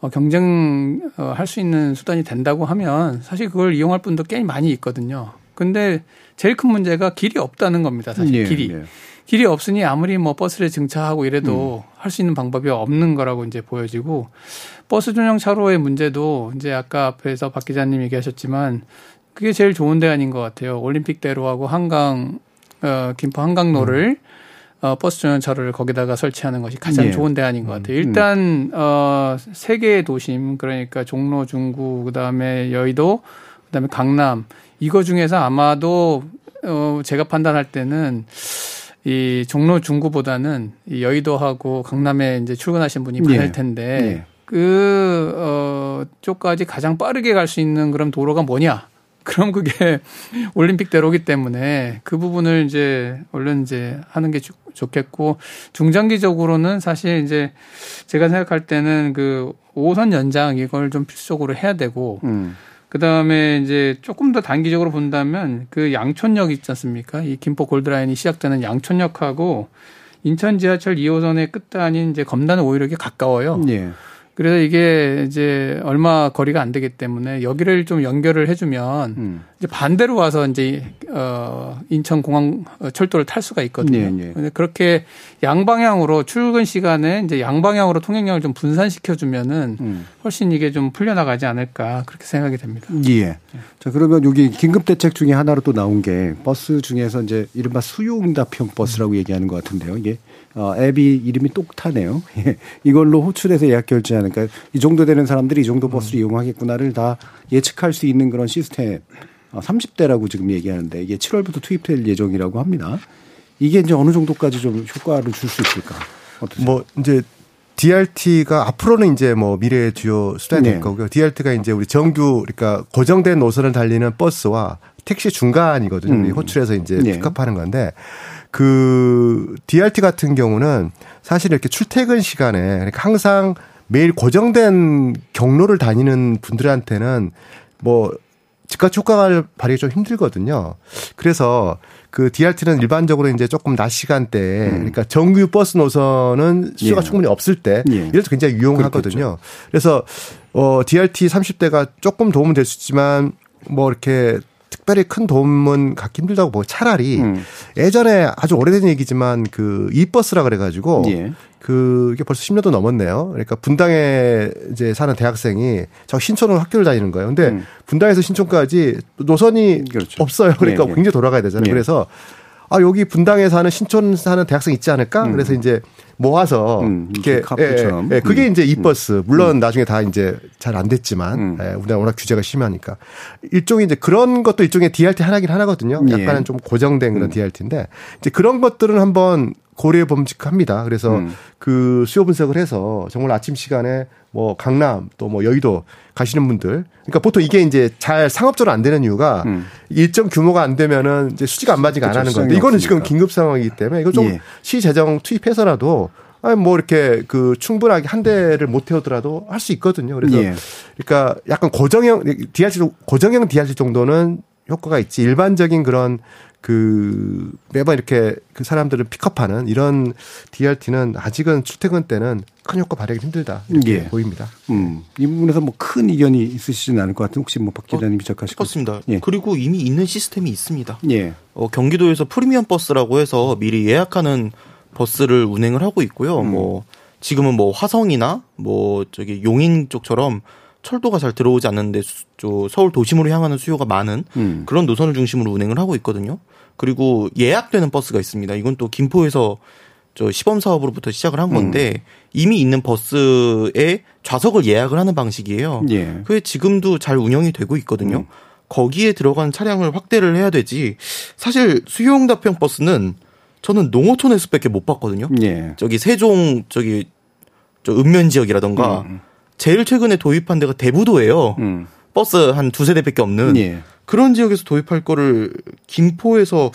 어 경쟁할 어, 수 있는 수단이 된다고 하면 사실 그걸 이용할 분도 꽤 많이 있거든요. 근데 제일 큰 문제가 길이 없다는 겁니다. 사실 예, 길이. 예. 길이 없으니 아무리 뭐 버스를 증차하고 이래도 음. 할수 있는 방법이 없는 거라고 이제 보여지고 버스 전용 차로의 문제도 이제 아까 앞에서 박 기자님 얘기하셨지만 그게 제일 좋은 대안인 것 같아요. 올림픽대로하고 한강 어 김포 한강로를 음. 어, 버스 전용 차로를 거기다가 설치하는 것이 가장 예. 좋은 대안인 것 같아요. 음. 일단 어, 세 개의 도심 그러니까 종로, 중구, 그다음에 여의도, 그다음에 강남 이거 중에서 아마도 어, 제가 판단할 때는 이 종로 중구보다는 이 여의도하고 강남에 이제 출근하신 분이 많을 예. 텐데 예. 그, 어, 쪽까지 가장 빠르게 갈 수 있는 그런 도로가 뭐냐? 그럼 그게 올림픽대로기 때문에 그 부분을 이제 얼른 이제 하는 게 좋겠고 중장기적으로는 사실 이제 제가 생각할 때는 그 5선 연장 이걸 좀 필수적으로 해야 되고 음. 그 다음에 이제 조금 더 단기적으로 본다면 그 양촌역 있지 않습니까? 이 김포 골드라인이 시작되는 양촌역하고 인천 지하철 2호선의 끝단인 이제 검단은 오히려 이게 가까워요. 예. 그래서 이게 이제 얼마 거리가 안 되기 때문에 여기를 좀 연결을 해주면 음. 이제 반대로 와서 이제 어 인천 공항 철도를 탈 수가 있거든요. 네, 네. 그렇게 양방향으로 출근 시간에 이제 양방향으로 통행량을 좀 분산시켜 주면은 음. 훨씬 이게 좀 풀려나가지 않을까 그렇게 생각이 됩니다. 예. 자 그러면 여기 긴급 대책 중에 하나로 또 나온 게 버스 중에서 이제 이른바 수요응답형 버스라고 음. 얘기하는 것 같은데요. 이게 어, 앱이 이름이 똑타네요. 예. 이걸로 호출해서 예약 결제하는 그러니까 이 정도 되는 사람들이 이 정도 버스를 음. 이용하겠구나를 다 예측할 수 있는 그런 시스템. 어, 30대라고 지금 얘기하는데 이게 7월부터 투입될 예정이라고 합니다. 이게 이제 어느 정도까지 좀 효과를 줄 수 있을까? 어떠세요? 뭐 이제 DRT가 앞으로는 이제 뭐 미래의 주요 수단이 될 네. 거고요. DRT가 이제 우리 정규 그러니까 고정된 노선을 달리는 버스와 택시 중간이거든요. 음. 호출해서 이제 네. 픽업하는 건데 그 DRT 같은 경우는 사실 이렇게 출퇴근 시간에 그러니까 항상 매일 고정된 경로를 다니는 분들한테는 뭐 즉각 효과를 발휘기 좀 힘들거든요. 그래서 그 DRT는 일반적으로 이제 조금 낮 시간대에 음. 그러니까 정규 버스 노선은 수요가 예. 충분히 없을 때 예. 이래서 굉장히 유용하거든요. 그렇겠죠. 그래서 어 DRT 30대가 조금 도움은 될 수 있지만 뭐 이렇게 특별히 큰 도움은 갖기 힘들다고 보고 차라리 음. 예전에 아주 오래된 얘기지만 그 이버스라 그래가지고 예. 그 이게 벌써 10년도 넘었네요. 그러니까 분당에 이제 사는 대학생이 저 신촌으로 학교를 다니는 거예요. 근데 음. 분당에서 신촌까지 노선이 그렇죠. 없어요. 그러니까 예, 예. 굉장히 돌아가야 되잖아요. 예. 그래서 아 여기 분당에 사는 신촌 사는 대학생 있지 않을까? 음. 그래서 이제 모아서 음, 이렇게 예, 예, 그게 음. 이제 이버스 음. 물론 음. 나중에 다 이제 잘 안 됐지만 음. 예, 우리나라 워낙 규제가 심하니까 일종의 이제 그런 것도 일종의 DRT 하나긴 하나거든요. 예. 약간은 예. 좀 고정된 그런 DRT인데 이제 그런 것들은 한번 고려 범직합니다. 그래서 음. 그 수요 분석을 해서 정말 아침 시간에 뭐 강남 또 뭐 여의도 가시는 분들 그러니까 보통 이게 이제 잘 상업적으로 안 되는 이유가 음. 일정 규모가 안 되면은 이제 수지가 안 맞지가. 안 하는 건데 이거는 지금 긴급 상황이기 때문에 이거 좀 예. 시재정 투입해서라도 아니 뭐 이렇게 그 충분하게 한 대를 못 태우더라도 할 수 있거든요. 그래서 예. 그러니까 약간 고정형 DRC 고정형 DRC 정도는 효과가 있지 일반적인 그런 그 매번 이렇게 그 사람들을 픽업하는 이런 DRT는 아직은 출퇴근 때는 큰 효과 발휘하기 힘들다 이렇게 예. 보입니다. 음. 이 부분에서 뭐 큰 이견이 있으시진 않을 것 같은 혹시 뭐박 기자님이 어, 지적하시고 똑같습니다. 예. 그리고 이미 있는 시스템이 있습니다. 예. 어, 경기도에서 프리미엄 버스라고 해서 미리 예약하는 버스를 운행을 하고 있고요. 음. 뭐 지금은 뭐 화성이나 뭐 저기 용인 쪽처럼 철도가 잘 들어오지 않는데 서울 도심으로 향하는 수요가 많은 음. 그런 노선을 중심으로 운행을 하고 있거든요. 그리고 예약되는 버스가 있습니다. 이건 또 김포에서 저 시범 사업으로부터 시작을 한 건데 음. 이미 있는 버스에 좌석을 예약을 하는 방식이에요. 예. 그게 지금도 잘 운영이 되고 있거든요. 음. 거기에 들어간 차량을 확대를 해야 되지. 사실 수요응답형 버스는 저는 농어촌에서밖에 못 봤거든요. 예. 저기 세종 저기 저 읍면 지역이라던가 음. 제일 최근에 도입한 데가 대부도예요. 음. 버스 한 두세 대밖에 없는. 예. 그런 지역에서 도입할 거를 김포에서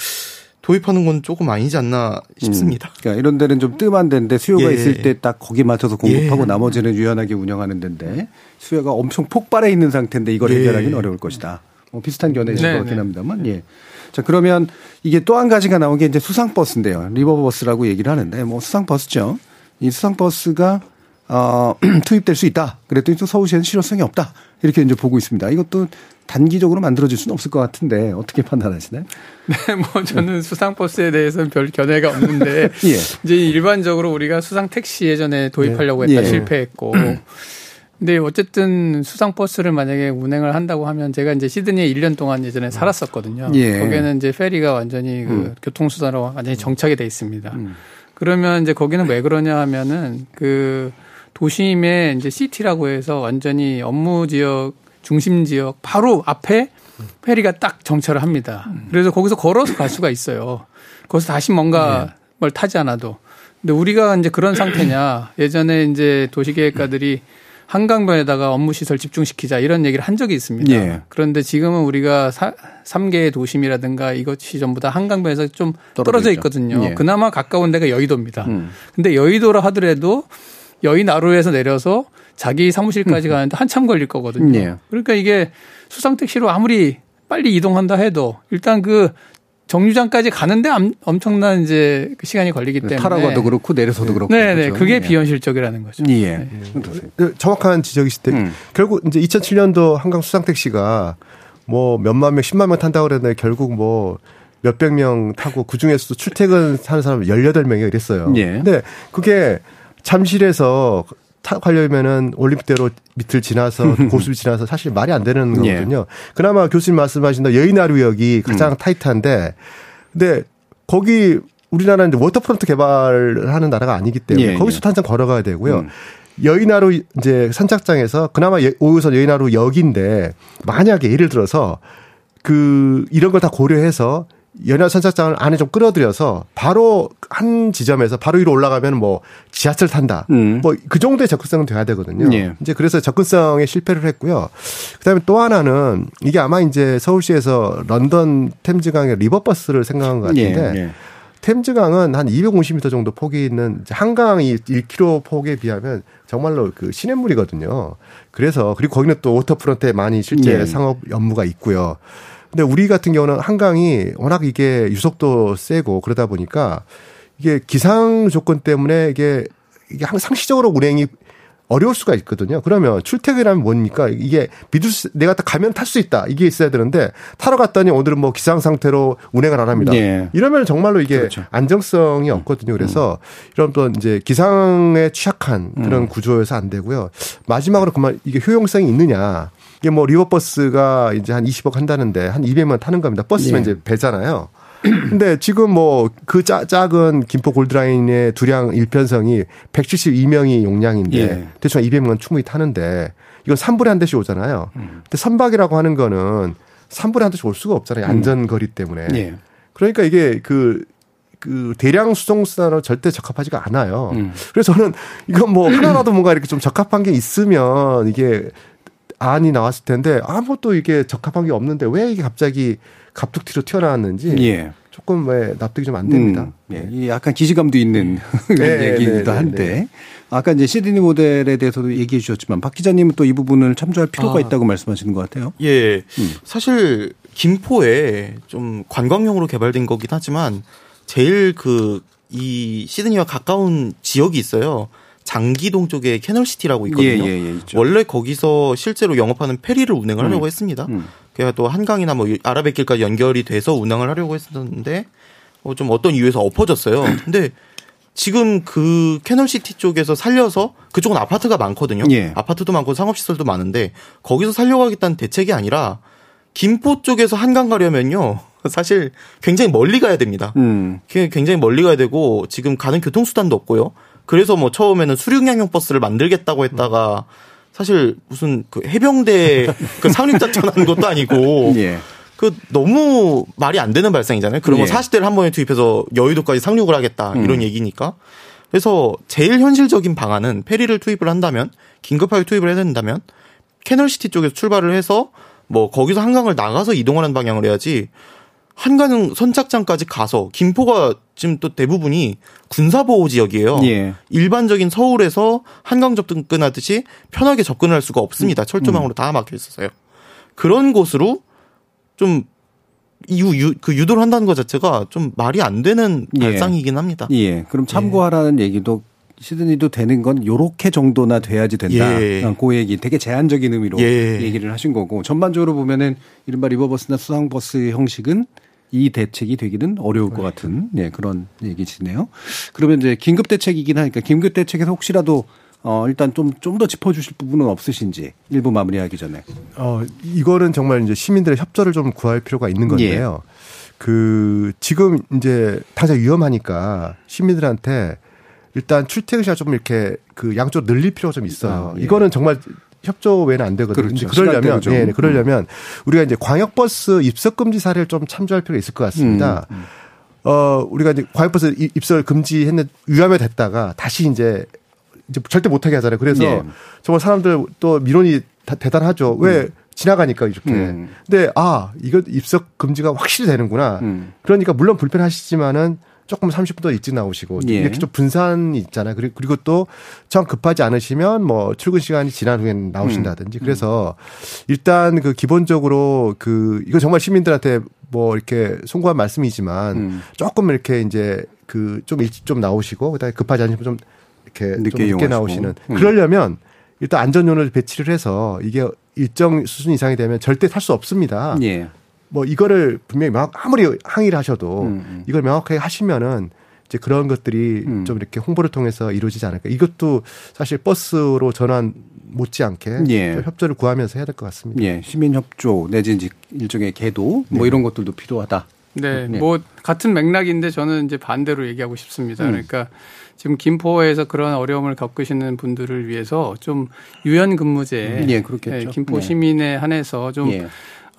도입하는 건 조금 아니지 않나 싶습니다. 음. 그러니까 이런 데는 좀 뜸한 데인데 수요가 예. 있을 때 딱 거기 맞춰서 공급하고 예. 나머지는 유연하게 운영하는 데인데 수요가 엄청 폭발해 있는 상태인데 이걸 예. 해결하기는 어려울 것이다. 뭐 비슷한 견해이실 네, 것 같긴 네. 합니다만 예. 자 그러면 이게 또 한 가지가 나온 게 이제 수상버스인데요. 리버버스라고 얘기를 하는데 뭐 수상버스죠. 이 수상버스가 어, 투입될 수 있다. 그랬더니 또 서울시에는 실효성이 없다. 이렇게 이제 보고 있습니다. 이것도 단기적으로 만들어질 수는 없을 것 같은데 어떻게 판단하시나요? 네, 뭐 저는 수상 버스에 대해서는 별 견해가 없는데 예. 이제 일반적으로 우리가 수상 택시 예전에 도입하려고 했다 예. 실패했고 근데 어쨌든 수상 버스를 만약에 운행을 한다고 하면 제가 이제 시드니에 1년 동안 예전에 살았었거든요. 예. 거기에는 이제 페리가 완전히 그 음. 교통수단으로 완전히 정착이 돼 있습니다. 음. 그러면 이제 거기는 왜 그러냐 하면은 그 도심의 이제 시티라고 해서 완전히 업무 지역 중심 지역 바로 앞에 페리가 딱 정차를 합니다. 그래서 거기서 걸어서 갈 수가 있어요. 거기서 다시 뭔가 네. 뭘 타지 않아도. 근데 우리가 이제 그런 상태냐. 예전에 이제 도시계획가들이 한강변에다가 업무 시설 집중시키자 이런 얘기를 한 적이 있습니다. 예. 그런데 지금은 우리가 사, 3개 도심이라든가 이것이 전부 다 한강변에서 좀 떨어져 있거든요. 예. 그나마 가까운 데가 여의도입니다. 음. 근데 여의도라 하더라도 여의나루에서 내려서 자기 사무실까지 음. 가는데 한참 걸릴 거거든요. 네. 그러니까 이게 수상 택시로 아무리 빨리 이동한다 해도 일단 그 정류장까지 가는데 엄청난 이제 그 시간이 걸리기 때문에 타라가도 그렇고 내려서도 그렇고 네네 네. 그렇죠. 그게 예. 비현실적이라는 거죠. 예. 네. 네. 정확한 지적이실 때 음. 결국 이제 2007년도 한강 수상 택시가 뭐 몇만 명, 10만 명 탄다고 그랬는데 결국 뭐 몇백 명 타고 그 중에서도 출퇴근 하는 사람 18명이 이랬어요. 예. 근데 그게 잠실에서 타가려면은 올림픽대로 밑을 지나서 고수를 지나서 사실 말이 안 되는 예. 거거든요. 예. 그나마 교수님 말씀하신 대로 여의나루역이 가장 음. 타이트한데 근데 거기 우리나라는 waterfront 개발하는 나라가 아니기 때문에 예, 거기서 예. 탄장 걸어가야 되고요. 음. 여의나루 이제 선착장에서 그나마 5호선 여의나루 역인데 만약에 예를 들어서 그 이런 걸 다 고려해서 연화 선착장을 안에 좀 끌어들여서 바로 한 지점에서 바로 위로 올라가면 뭐 지하철 탄다. 음. 뭐 그 정도의 접근성은 돼야 되거든요. 예. 이제 그래서 접근성에 실패를 했고요. 그다음에 또 하나는 이게 아마 이제 서울시에서 런던 템즈강의 river bus를 생각한 것 같은데 예. 예. 템즈강은 한 250m 정도 폭이 있는 한강이 1km 폭에 비하면 정말로 그 시냇물이거든요. 그래서 그리고 거기는 또 waterfront에 많이 실제 예. 상업 업무가 있고요. 근데 우리 같은 경우는 한강이 워낙 이게 유속도 세고 그러다 보니까 이게 기상 조건 때문에 이게 이게 상시적으로 운행이 어려울 수가 있거든요. 그러면 출퇴근이라면 뭡니까? 이게 믿을 수, 내가 딱 가면 탈 수 있다. 이게 있어야 되는데 타러 갔더니 오늘은 뭐 기상 상태로 운행을 안 합니다. 네. 이러면 정말로 이게 그렇죠. 안정성이 없거든요. 그래서 음. 이런 또 이제 기상에 취약한 그런 음. 구조여서 안 되고요. 마지막으로 그만 이게 효용성이 있느냐. 이게 뭐 리버버스가 이제 한 20억 한다는데 한 200만 타는 겁니다. 버스면 네. 이제 배잖아요. 근데 지금 뭐 그 작은 김포 골드라인의 두량 일편성이 172명이 용량인데 예. 대충 200명 충분히 타는데 이건 3분에 한 대씩 오잖아요. 음. 근데 선박이라고 하는 거는 3분에 한 대씩 올 수가 없잖아요. 음. 안전 거리 때문에. 예. 그러니까 이게 그, 그 대량 수송수단으로 절대 적합하지가 않아요. 음. 그래서 저는 이건 뭐 하나라도 뭔가 이렇게 좀 적합한 게 있으면 이게 안이 나왔을 텐데 아무것도 이게 적합한 게 없는데 왜 이게 갑자기 갑툭튀로 튀어나왔는지 예. 조금 왜 납득이 좀 안 됩니다. 음, 예. 약간 기시감도 있는 네, 얘기이기도 네, 네, 한데 네. 아까 이제 시드니 모델에 대해서도 얘기해 주셨지만 박 기자님은 또 이 부분을 참조할 필요가 아. 있다고 말씀하시는 것 같아요. 예, 음. 사실 김포에 좀 관광용으로 개발된 거긴 하지만 제일 그 이 시드니와 가까운 지역이 있어요. 장기동 쪽에 캐널시티라고 있거든요. 예, 예, 예, 원래 거기서 실제로 영업하는 페리를 운행을 하려고 음. 했습니다. 음. 그래야 또 한강이나 뭐 아라뱃길까지 연결이 돼서 운항을 하려고 했었는데 어, 좀 어떤 이유에서 엎어졌어요. 근데 지금 그 캐널시티 쪽에서 살려서 그쪽은 아파트가 많거든요. 예. 아파트도 많고 상업시설도 많은데 거기서 살려가겠다는 대책이 아니라 김포 쪽에서 한강 가려면요. 사실 굉장히 멀리 가야 됩니다. 음. 굉장히 멀리 가야 되고 지금 가는 교통수단도 없고요. 그래서 뭐 처음에는 수륙양용 버스를 만들겠다고 했다가 사실 무슨 그 해병대 그 상륙작전하는 것도 아니고 예. 그 너무 말이 안 되는 발상이잖아요. 그러면 예. 40대를 한 번에 투입해서 여의도까지 상륙을 하겠다 이런 음. 얘기니까. 그래서 제일 현실적인 방안은 페리를 투입을 한다면 긴급하게 투입을 해야 된다면 캐널시티 쪽에서 출발을 해서 뭐 거기서 한강을 나가서 이동하는 방향을 해야지 한강 선착장까지 가서 김포가 지금 또 대부분이 군사보호 지역이에요. 예. 일반적인 서울에서 한강 접근하듯이 편하게 접근을 할 수가 없습니다. 철조망으로 음. 다 막혀 있어서요. 그런 곳으로 좀 이유 유, 그 유도를 한다는 것 자체가 좀 말이 안 되는 예. 발상이긴 합니다. 예. 그럼 참고하라는 예. 얘기도 시드니도 되는 건 요렇게 정도나 돼야지 된다. 예. 어, 그 얘기 되게 제한적인 의미로 예. 얘기를 하신 거고 전반적으로 보면은 이른바 리버버스나 수상버스 형식은 이 대책이 되기는 어려울 것 같은 예, 그런 얘기시네요. 그러면 이제 긴급 대책이긴 하니까 긴급 대책에서 혹시라도 어, 일단 좀, 좀 더 짚어주실 부분은 없으신지, 일부 마무리하기 전에. 어, 이거는 정말 이제 시민들의 협조를 좀 구할 필요가 있는 건데요. 예. 그, 지금 이제 당장 위험하니까 시민들한테 일단 출퇴근 시간 좀 이렇게 그 양쪽으로 늘릴 필요가 좀 있어요. 아, 예. 이거는 정말 협조 외에는 안 되거든요. 그렇죠. 그러려면 네, 네, 그러려면 우리가 이제 광역버스 입석 금지 사례를 좀 참조할 필요가 있을 것 같습니다. 음, 음. 어, 우리가 이제 광역버스 입설 금지했는데 위험에 됐다가 다시 이제 이제 절대 못하게 하잖아요. 그래서 예. 정말 사람들 또 민원이 대단하죠. 왜 음. 지나가니까 이렇게. 음. 근데 아 이거 입석 금지가 확실히 되는구나. 음. 그러니까 물론 불편하시지만은 조금 30분 더 일찍 나오시고 예. 이렇게 좀 분산이 있잖아요. 그리고 그리고 또정 급하지 않으시면 뭐 출근 시간이 지난 후에 나오신다든지 음. 그래서 일단 그 기본적으로 그 이거 정말 시민들한테 뭐 이렇게 송구한 말씀이지만 음. 조금 이렇게 이제 그 좀 일찍 좀 나오시고 그다음에 급하지 않으시면 좀 이렇게 늦게, 좀 늦게 나오시는 음. 그러려면 일단 안전요원을 배치를 해서 이게 일정 수준 이상이 되면 절대 탈 수 없습니다. 예. 뭐 이거를 분명히 명 아무리 항의를 하셔도 음, 음. 이걸 명확하게 하시면은 이제 그런 것들이 음. 좀 이렇게 홍보를 통해서 이루어지지 않을까. 이것도 사실 버스로 전환 못지않게 예. 협조를 구하면서 해야 될 것 같습니다. 예. 시민 협조 내지 일종의 계도 뭐 네. 이런 것들도 필요하다. 네, 네, 뭐 같은 맥락인데 저는 이제 반대로 얘기하고 싶습니다. 음. 그러니까 지금 김포에서 그런 어려움을 겪으시는 분들을 위해서 좀 유연 근무제, 음. 예, 그렇겠죠. 네, 김포 네. 시민에 한해서 좀 예.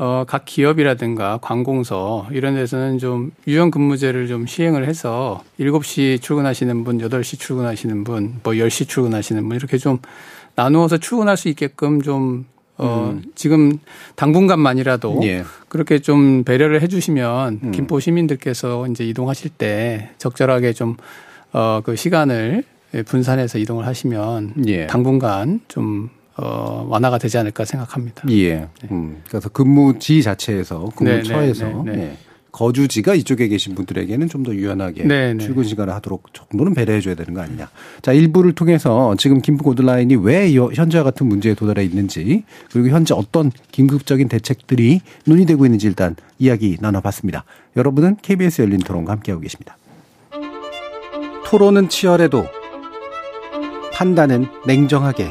어, 각 기업이라든가 관공서 이런 데서는 좀 유연 근무제를 좀 시행을 해서 7시 출근하시는 분, 8시 출근하시는 분, 뭐 10시 출근하시는 분 이렇게 좀 나누어서 출근할 수 있게끔 좀 어, 음. 지금 당분간만이라도 예. 그렇게 좀 배려를 해 주시면 음. 김포 시민들께서 이제 이동하실 때 적절하게 좀 어, 그 시간을 분산해서 이동을 하시면 예. 당분간 좀 어, 완화가 되지 않을까 생각합니다. 예. 네. 음, 그래서 근무지 자체에서 근무처에서 네, 네, 네, 네. 거주지가 이쪽에 계신 분들에게는 좀 더 유연하게 네, 출근 시간을 하도록 정도는 배려해 줘야 되는 거 아니냐. 자, 일부를 통해서 지금 김포 고드라인이 왜 현재와 같은 문제에 도달해 있는지 그리고 현재 어떤 긴급적인 대책들이 논의되고 있는지 일단 이야기 나눠봤습니다. 여러분은 KBS 열린 토론과 함께하고 계십니다. 토론은 치열해도 판단은 냉정하게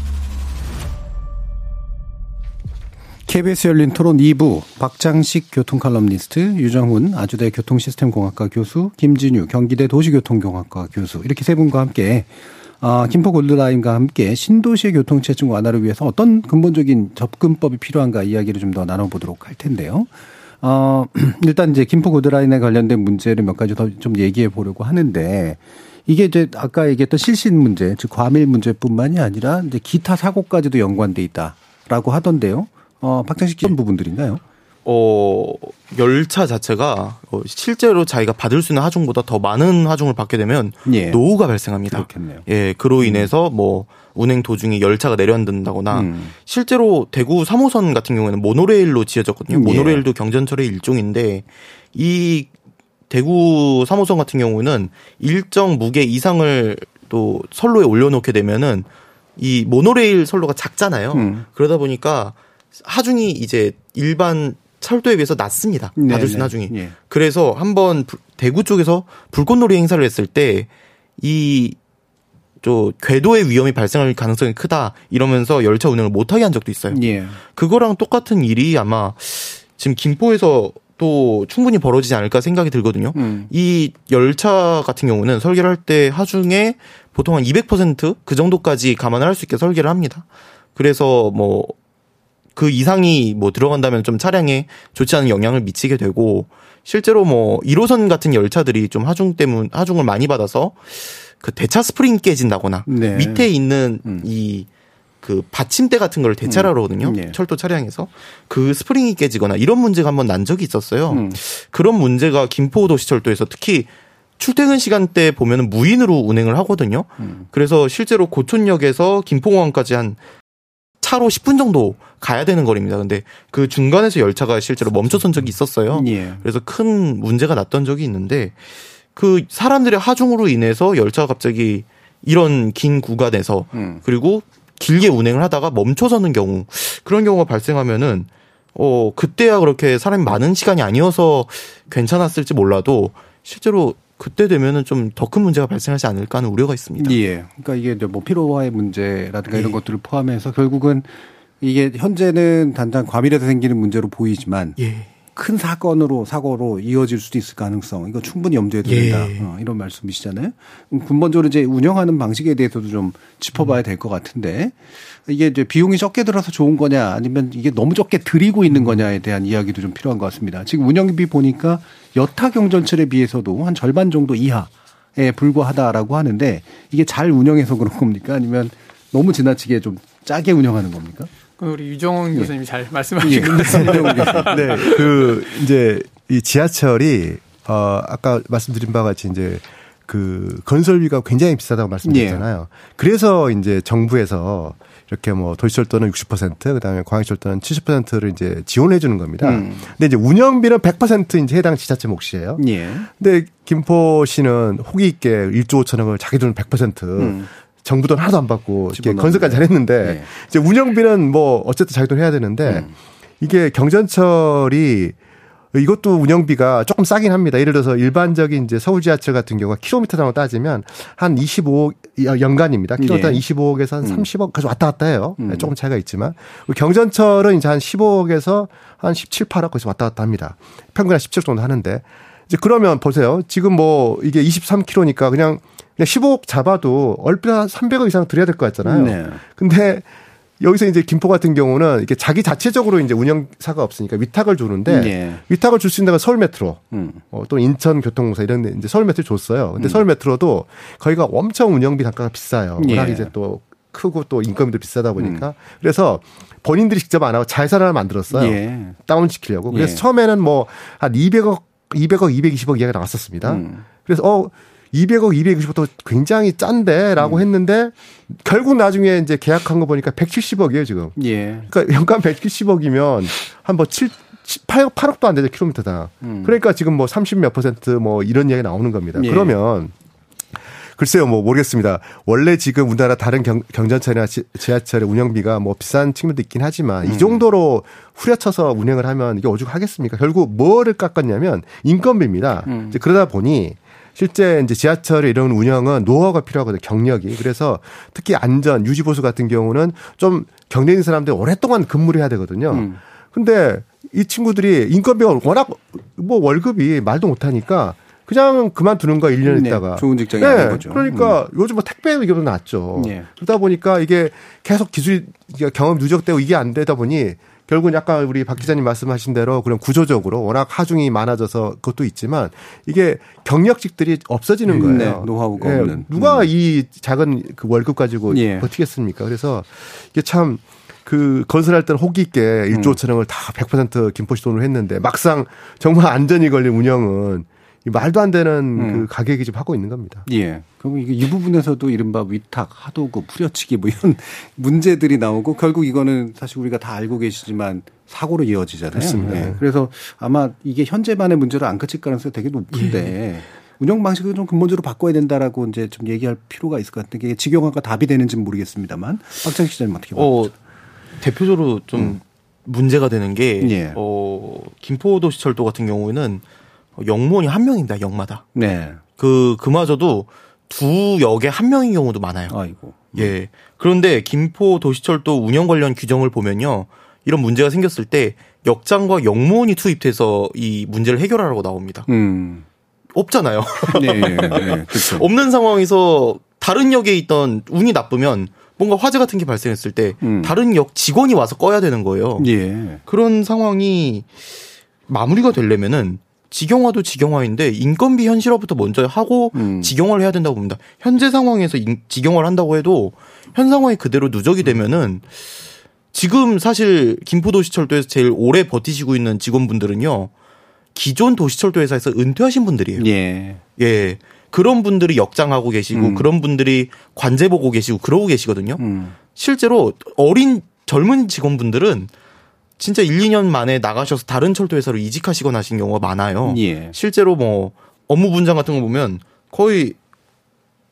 KBS 열린 토론 2부 박장식 교통칼럼니스트 유정훈 아주대 교통시스템공학과 교수 김진유 경기대 도시교통공학과 교수 이렇게 세 분과 함께 아, 김포 골드라인과 함께 신도시의 교통체증 완화를 위해서 어떤 근본적인 접근법이 필요한가 이야기를 좀 더 나눠보도록 할 텐데요. 어, 일단 이제 김포 골드라인에 관련된 문제를 몇 가지 더 좀 얘기해 보려고 하는데 이게 이제 아까 얘기했던 실신 문제, 즉 과밀 문제뿐만이 아니라 이제 기타 사고까지도 연관돼 있다라고 하던데요. 어, 기본 부분들인가요? 어, 열차 자체가 어, 실제로 자기가 받을 수 있는 하중보다 더 많은 하중을 받게 되면 예. 노후가 발생합니다. 그렇겠네요. 예, 그로 인해서 뭐 운행 도중에 열차가 내려앉는다거나 음. 실제로 대구 3호선 같은 경우에는 모노레일로 지어졌거든요. 예. 모노레일도 경전철의 일종인데 이 대구 3호선 같은 경우는 일정 무게 이상을 또 선로에 올려놓게 되면은 이 모노레일 선로가 작잖아요. 음. 그러다 보니까 하중이 이제 일반 철도에 비해서 낮습니다. 네, 받을 수 있는 네. 하중이. 네. 그래서 한번 대구 쪽에서 불꽃놀이 행사를 했을 때 이 저 궤도의 위험이 발생할 가능성이 크다 이러면서 열차 운행을 못하게 한 적도 있어요. 예. 그거랑 똑같은 일이 아마 지금 김포에서 또 충분히 벌어지지 않을까 생각이 들거든요. 음. 이 열차 같은 경우는 설계를 할 때 하중에 보통 한 200%그 정도까지 감안을 할 수 있게 설계를 합니다. 그래서 뭐 그 이상이 뭐 들어간다면 좀 차량에 좋지 않은 영향을 미치게 되고 실제로 뭐 1호선 같은 열차들이 좀 하중 때문 하중을 많이 받아서 그 대차 스프링 깨진다거나 네. 밑에 있는 음. 이그 받침대 같은 걸 대차라고 하거든요. 음. 네. 철도 차량에서 그 스프링이 깨지거나 이런 문제가 한번 난 적이 있었어요. 음. 그런 문제가 김포도시철도에서 특히 출퇴근 시간대 보면은 무인으로 운행을 하거든요. 음. 그래서 실제로 고촌역에서 김포공항까지 한 차로 10분 정도 가야 되는 거리입니다. 근데 그 중간에서 열차가 실제로 멈춰선 적이 있었어요. 예. 그래서 큰 문제가 났던 적이 있는데 그 사람들의 하중으로 인해서 열차가 갑자기 이런 긴 구간에서 음. 그리고 길게 운행을 하다가 멈춰서는 경우 그런 경우가 발생하면은 어 그때야 그렇게 사람이 많은 시간이 아니어서 괜찮았을지 몰라도 실제로 그때 되면은 좀 더 큰 문제가 발생하지 않을까 하는 우려가 있습니다. 예. 그러니까 이게 뭐 피로화의 문제라든가 예. 이런 것들을 포함해서 결국은 이게 현재는 단단 과밀해서 생기는 문제로 보이지만 예. 큰 사건으로 사고로 이어질 수도 있을 가능성 이거 충분히 염두에 둔다 예. 어, 이런 말씀이시잖아요. 근본적으로 이제 운영하는 방식에 대해서도 좀 짚어봐야 될 것 같은데 이게 이제 비용이 적게 들어서 좋은 거냐 아니면 이게 너무 적게 들이고 있는 거냐에 대한 이야기도 좀 필요한 것 같습니다. 지금 운영비 보니까 여타 경전철에 비해서도 한 절반 정도 이하에 불과하다라고 하는데 이게 잘 운영해서 그런 겁니까 아니면 너무 지나치게 좀 짜게 운영하는 겁니까? 우리 유정원 예. 교수님이 잘 말씀하신 예. 것 같습니다. 네, 그 이제 이 지하철이 어 아까 말씀드린 바와 같이 이제 그 건설비가 굉장히 비싸다고 말씀드렸잖아요. 예. 그래서 이제 정부에서 이렇게 뭐 도시철도는 60% 그다음에 광역철도는 70%를 이제 지원해 주는 겁니다. 음. 근데 이제 운영비는 100% 이제 해당 지자체 몫이에요. 예. 근데 김포시는 호기 있게 1조 5천억을 자기 돈100% 음. 정부 돈 하나도 안 받고 이렇게 건설까지 잘했는데 네. 이제 운영비는 뭐 어쨌든 자기 돈 해야 되는데 음. 이게 경전철이 이것도 운영비가 조금 싸긴 합니다. 예를 들어서 일반적인 이제 서울 지하철 같은 경우가 킬로미터당으로 따지면 한 25억 연간입니다. 킬로미터 네. 25억에서 한 음. 30억까지 왔다 갔다 해요. 음. 조금 차이가 있지만 경전철은 이제 한 15억에서 한 17, 8억 거기서 왔다 갔다 합니다. 평균 한 17억 정도 하는데 이제 그러면 보세요. 지금 뭐 이게 23km니까 그냥 그냥 15억 잡아도 얼핏 한 300억 이상 드려야 될 것 같잖아요. 네. 근데 여기서 이제 김포 같은 경우는 이렇게 자기 자체적으로 이제 운영사가 없으니까 위탁을 주는데 네. 위탁을 줄 수 있는 데가 서울 메트로 음. 어, 또 인천 교통공사 이런 데 이제 서울 메트로 줬어요. 근데 음. 서울 메트로도 거기가 엄청 운영비 단가가 비싸요. 워낙 예. 이제 또 크고 또 인건비도 비싸다 보니까 음. 그래서 본인들이 직접 안 하고 자회사를 만들었어요. 예. 다운 시키려고. 그래서 예. 처음에는 뭐 한 200억 200억 220억 이야기가 나왔었습니다. 음. 그래서 어 200억, 220억도 굉장히 짠데라고 음. 했는데 결국 나중에 이제 계약한 거 보니까 170억이에요 지금. 예. 그러니까 연간 170억이면 한 뭐 7, 8억, 8억도 안 되죠 킬로미터당. 음. 그러니까 지금 뭐 30몇 퍼센트 뭐 이런 이야기 나오는 겁니다. 예. 그러면 글쎄요, 뭐 모르겠습니다. 원래 지금 우리나라 다른 경, 경전철이나 지, 하철의 운영비가 뭐 비싼 측면도 있긴 하지만 음. 이 정도로 후려쳐서 운행을 하면 이게 오죽하겠습니까? 결국 뭐를 깎았냐면 인건비입니다. 음. 이제 그러다 보니 실제 이제 지하철의 이런 운영은 노하우가 필요하거든요. 경력이. 그래서 특히 안전, 유지 보수 같은 경우는 좀 경력 있는 사람들이 오랫동안 근무를 해야 되거든요. 음. 근데 이 친구들이 인건비가 워낙 뭐 월급이 말도 못 하니까 그냥 그만두는 거야, 1년 네, 있다가. 좋은 직장이 네, 거죠. 그러니까 음. 요즘 뭐 택배 이게 낫죠. 네. 그러다 보니까 이게 계속 기술이 경험 누적되고 이게 안 되다 보니 결국은 약간 우리 박 기자님 말씀하신 대로 그런 구조적으로 워낙 하중이 많아져서 그것도 있지만 이게 경력직들이 없어지는 거예요. 네, 노하우가 예, 없는. 누가 음. 이 작은 그 월급 가지고 예. 버티겠습니까? 그래서 이게 참 그 건설할 때는 호기 있게 1조 천원을 다 100% 김포시 돈으로 했는데 막상 정말 안전이 걸린 운영은 말도 안 되는 음. 그 가격이 좀 하고 있는 겁니다. 예. 그럼 이게 이 부분에서도 이른바 위탁, 하도급, 후려치기 뭐 이런 문제들이 나오고 결국 이거는 사실 우리가 다 알고 계시지만 사고로 이어지잖아요. 그렇습니다. 네. 그래서 아마 이게 현재만의 문제로 안 그칠 가능성이 되게 높은데 예. 운영 방식을 좀 근본적으로 바꿔야 된다라고 이제 좀 얘기할 필요가 있을 것 같은데 이게 직영화가 답이 되는지는 모르겠습니다만 박정 기자님 어떻게 보세요? 어, 대표적으로 좀 음. 문제가 되는 게 예. 어, 김포도시철도 같은 경우에는 영무원이 한 명입니다. 역마다. 네. 그 그마저도 두 역에 한 명인 경우도 많아요. 아이고. 예. 그런데 김포 도시철도 운영 관련 규정을 보면요. 이런 문제가 생겼을 때 역장과 역무원이 투입돼서 이 문제를 해결하라고 나옵니다. 음. 없잖아요. 네, 네, 네. 그렇죠. 없는 상황에서 다른 역에 있던 운이 나쁘면 뭔가 화재 같은 게 발생했을 때 음. 다른 역 직원이 와서 꺼야 되는 거예요. 예. 그런 상황이 마무리가 되려면은 직영화도 직영화인데 인건비 현실화부터 먼저 하고 음. 직영화를 해야 된다고 봅니다. 현재 상황에서 인, 직영화를 한다고 해도 현 상황이 그대로 누적이 되면은 지금 사실 김포도시철도에서 제일 오래 버티시고 있는 직원분들은요. 기존 도시철도 회사에서 은퇴하신 분들이에요. 예. 예. 그런 분들이 역장하고 계시고 음. 그런 분들이 관제 보고 계시고 그러고 계시거든요. 음. 실제로 어린 젊은 직원분들은 진짜 1, 2년 만에 나가셔서 다른 철도 회사로 이직하시거나 하신 경우가 많아요. 예. 실제로 뭐 업무 분장 같은 거 보면 거의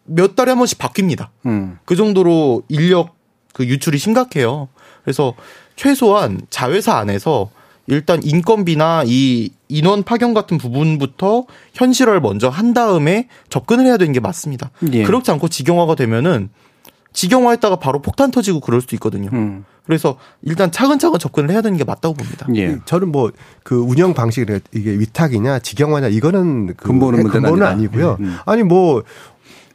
몇 달에 한 번씩 바뀝니다. 음. 그 정도로 인력 그 유출이 심각해요. 그래서 최소한 자회사 안에서 일단 인건비나 이 인원 파견 같은 부분부터 현실화를 먼저 한 다음에 접근을 해야 되는 게 맞습니다. 예. 그렇지 않고 직영화가 되면은 직영화했다가 바로 폭탄 터지고 그럴 수도 있거든요. 음. 그래서 일단 차근차근 접근을 해야 되는 게 맞다고 봅니다. 예. 저는 뭐 그 운영 방식이 이게 위탁이냐 직영화냐 이거는 그 근본은, 근본은 아니고요. 음. 아니 뭐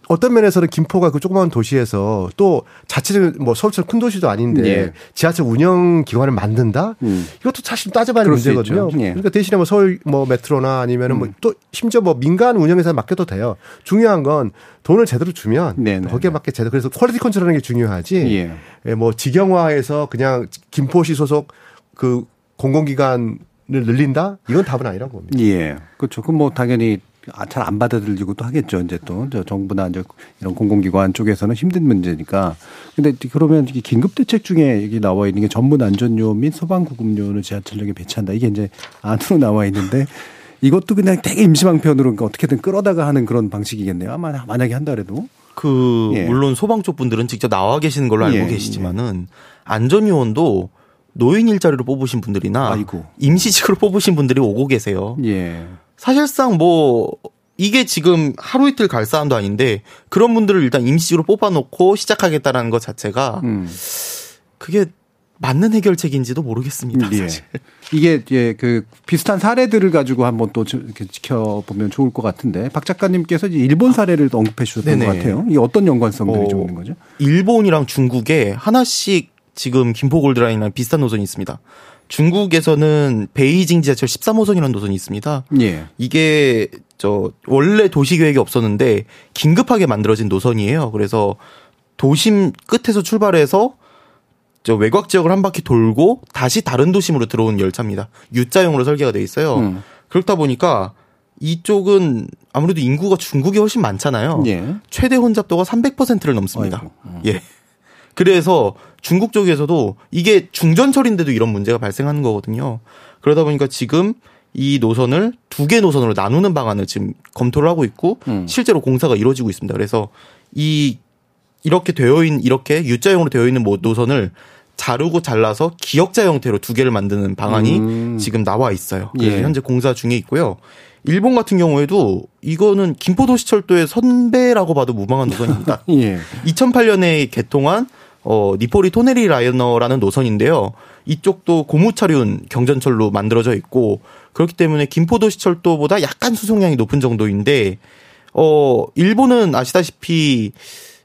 어떤 면에서는 김포가 그 조그마한 도시에서 또 자체를 뭐 서울처럼 큰 도시도 아닌데 예. 지하철 운영 기관을 만든다? 음. 이것도 사실 따져봐야 문제거든요. 예. 그러니까 대신에 뭐 서울 뭐 메트로나 아니면은 뭐 음. 뭐또 심지어 뭐 민간 운영회사 맡겨도 돼요. 중요한 건 돈을 제대로 주면 네네. 거기에 맞게 제대로 그래서 quality control하는 게 중요하지. 예. 예, 뭐 직영화해서 그냥 김포시 소속 그 공공기관을 늘린다? 이건 답은 아니라고 봅니다. 예. 그렇죠. 그럼 뭐 당연히 아, 잘 안 받아들이고도 하겠죠. 이제 또 정부나 이제 이런 공공기관 쪽에서는 힘든 문제니까. 근데 그러면 긴급 대책 중에 여기 나와 있는 게 전문 안전요 및 소방 구급요를 지하철역에 배치한다. 이게 이제 안으로 나와 있는데 이것도 그냥 되게 임시방편으로 그러니까 어떻게든 끌어다가 하는 그런 방식이겠네요. 아마 만약에 한다 그래도. 그 예. 물론 소방 쪽 분들은 직접 나와 계시는 걸로 알고 예. 계시지만은 안전 요원도 노인 일자리로 뽑으신 분들이나 아이고. 임시직으로 뽑으신 분들이 오고 계세요. 예. 사실상 뭐 이게 지금 하루 이틀 갈 사안도 아닌데 그런 분들을 일단 임시직으로 뽑아놓고 시작하겠다라는 것 자체가 음. 그게 맞는 해결책인지도 모르겠습니다. 예. 사실. 이게 예, 그 비슷한 사례들을 가지고 한번 또 이렇게 지켜보면 좋을 것 같은데 박 작가님께서 일본 사례를 언급해 주셨던 네네. 것 같아요. 이게 어떤 연관성들이 어, 좀 있는 거죠? 일본이랑 중국에 하나씩 지금 김포 골드라인이랑 비슷한 노선이 있습니다. 중국에서는 베이징 지하철 13호선이라는 노선이 있습니다. 예. 이게 저 원래 도시 계획이 없었는데 긴급하게 만들어진 노선이에요. 그래서 도심 끝에서 출발해서 저 외곽 지역을 한 바퀴 돌고 다시 다른 도심으로 들어온 열차입니다. U자형으로 설계가 돼 있어요. 음. 그렇다 보니까 이쪽은 아무래도 인구가 중국이 훨씬 많잖아요. 예. 최대 혼잡도가 300%를 넘습니다. 음. 예. 그래서 중국 쪽에서도 이게 중전철인데도 이런 문제가 발생하는 거거든요. 그러다 보니까 지금 이 노선을 두 개 노선으로 나누는 방안을 지금 검토를 하고 있고 음. 실제로 공사가 이루어지고 있습니다. 그래서 이 이렇게 되어 있는 이렇게 U자형으로 되어 있는 뭐 노선을 자르고 잘라서 기역자 형태로 두 개를 만드는 방안이 음. 지금 나와 있어요. 그래서 예. 현재 공사 중에 있고요. 일본 같은 경우에도 이거는 김포도시철도의 선배라고 봐도 무방한 노선입니다. 예. 2008년에 개통한 어, 니포리 토네리 라이너라는 노선인데요. 이쪽도 고무차륜 경전철로 만들어져 있고 그렇기 때문에 김포도시철도보다 약간 수송량이 높은 정도인데 어, 일본은 아시다시피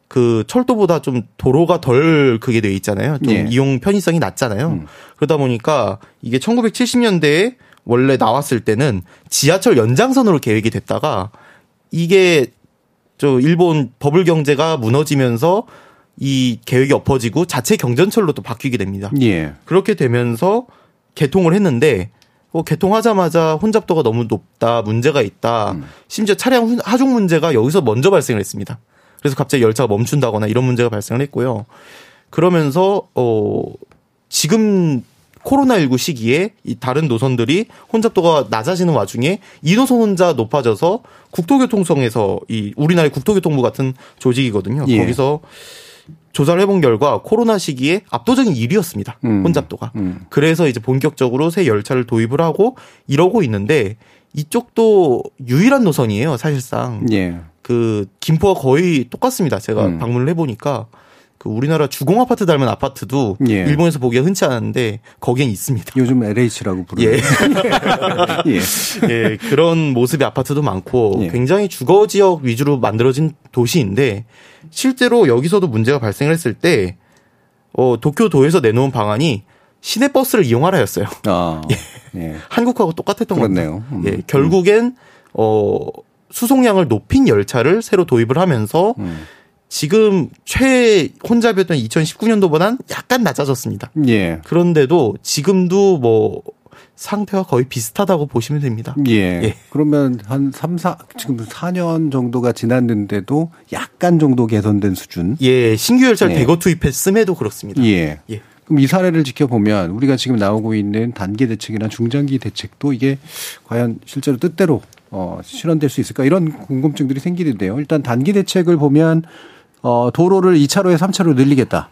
그 철도보다 좀 도로가 덜 그게 돼 있잖아요. 좀 예. 이용 편의성이 낮잖아요. 음. 그러다 보니까 이게 1970년대에 원래 나왔을 때는 지하철 연장선으로 계획이 됐다가 이게 저 일본 버블 경제가 무너지면서 이 계획이 엎어지고 자체 경전철로 또 바뀌게 됩니다. 예. 그렇게 되면서 개통을 했는데 어, 개통하자마자 혼잡도가 너무 높다, 문제가 있다. 음. 심지어 차량 훈- 하중 문제가 여기서 먼저 발생을 했습니다. 그래서 갑자기 열차가 멈춘다거나 이런 문제가 발생을 했고요. 그러면서 어 지금 코로나19 시기에 이 다른 노선들이 혼잡도가 낮아지는 와중에 이 노선 혼자 높아져서 국토교통청에서 이 우리나라의 국토교통부 같은 조직이거든요. 예. 거기서 조사를 해본 결과 코로나 시기에 압도적인 1위였습니다. 음. 혼잡도가. 음. 그래서 이제 본격적으로 새 열차를 도입을 하고 이러고 있는데 이쪽도 유일한 노선이에요, 사실상. 예. 그 김포와 거의 똑같습니다. 제가 음. 방문을 해보니까 그 우리나라 주공 아파트 닮은 아파트도 예. 일본에서 보기가 흔치 않은데 거기엔 있습니다. 요즘 LH라고 부르는. 예. 예. 예, 그런 모습의 아파트도 많고 예. 굉장히 주거 지역 위주로 만들어진 도시인데 실제로 여기서도 문제가 발생을 했을 때 어, 도쿄도에서 내놓은 방안이 시내 버스를 이용하라였어요. 아. 예. 한국하고 똑같았던 그렇네요. 겁니다. 음. 예, 결국엔 어 수송량을 높인 열차를 새로 도입을 하면서 음. 지금 최 혼잡이었던 2019년도보다는 약간 낮아졌습니다. 예. 그런데도 지금도 뭐 상태와 거의 비슷하다고 보시면 됩니다. 예. 예. 그러면 한 3, 4, 지금 4년 정도가 지났는데도 약간 정도 개선된 수준. 예, 신규 열차를 예. 대거 투입했음에도 그렇습니다. 예. 예. 그럼 이 사례를 지켜보면 우리가 지금 나오고 있는 단기 대책이나 중장기 대책도 이게 과연 실제로 뜻대로 어, 실현될 수 있을까 이런 궁금증들이 생기는데요. 일단 단기 대책을 보면 어, 도로를 2차로에 3차로 늘리겠다.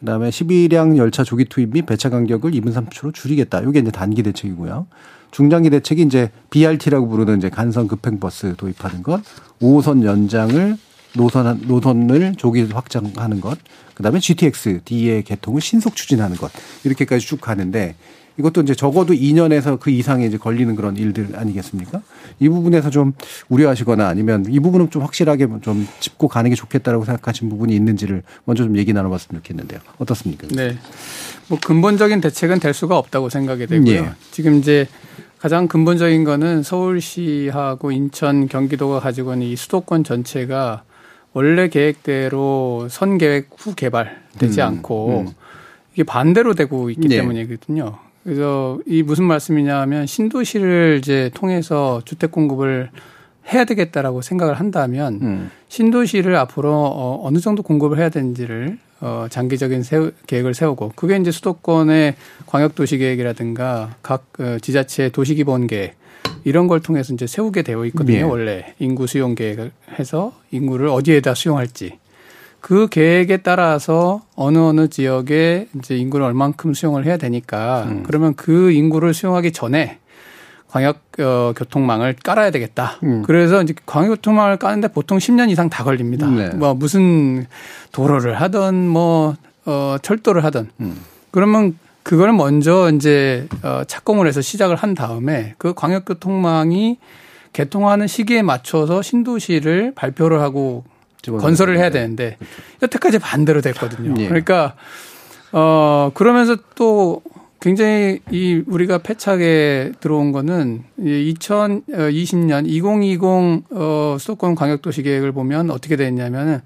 그다음에 12량 열차 조기 투입 및 배차 간격을 2분 30초로 줄이겠다. 이게 이제 단기 대책이고요. 중장기 대책이 이제 BRT라고 부르는 이제 간선 급행 버스 도입하는 것, 5호선 연장을 노선 노선을 조기 확장하는 것, 그다음에 GTX D의 개통을 신속 추진하는 것 이렇게까지 쭉 가는데 이것도 이제 적어도 2년에서 그 이상에 이제 걸리는 그런 일들 아니겠습니까? 이 부분에서 좀 우려하시거나 아니면 이 부분은 좀 확실하게 좀 짚고 가는 게 좋겠다라고 생각하신 부분이 있는지를 먼저 좀 얘기 나눠봤으면 좋겠는데요. 어떻습니까? 네. 뭐 근본적인 대책은 될 수가 없다고 생각이 되고요. 예. 지금 이제 가장 근본적인 거는 서울시하고 인천, 경기도가 가지고 있는 이 수도권 전체가 원래 계획대로 선 계획 후 개발되지 음, 않고 음. 이게 반대로 되고 있기 네. 때문이거든요. 그래서 이 무슨 말씀이냐면 신도시를 이제 통해서 주택 공급을 해야 되겠다라고 생각을 한다면 음. 신도시를 앞으로 어, 어느 정도 공급을 해야 되는지를 어, 장기적인 세우, 계획을 세우고 그게 이제 수도권의 광역도시 계획이라든가 각 어, 지자체 도시기본 계획 이런 걸 통해서 이제 세우게 되어 있거든요. 예. 원래 인구 수용 계획을 해서 인구를 어디에다 수용할지 그 계획에 따라서 어느 어느 지역에 이제 인구를 얼만큼 수용을 해야 되니까 음. 그러면 그 인구를 수용하기 전에 광역 어, 교통망을 깔아야 되겠다. 음. 그래서 이제 광역 교통망을 까는데 보통 10년 이상 다 걸립니다. 네. 뭐 무슨 도로를 하든 뭐 어, 철도를 하든 음. 그러면 그걸 먼저 이제 어, 착공을 해서 시작을 한 다음에 그 광역 교통망이 개통하는 시기에 맞춰서 신도시를 발표를 하고 건설을 해야 되는데. 되는데 여태까지 반대로 됐거든요. 예. 그러니까 어 그러면서 또 굉장히 이 우리가 패착에 들어온 거는 2020년 2020 어, 수도권 광역도시 계획을 보면 어떻게 됐냐면은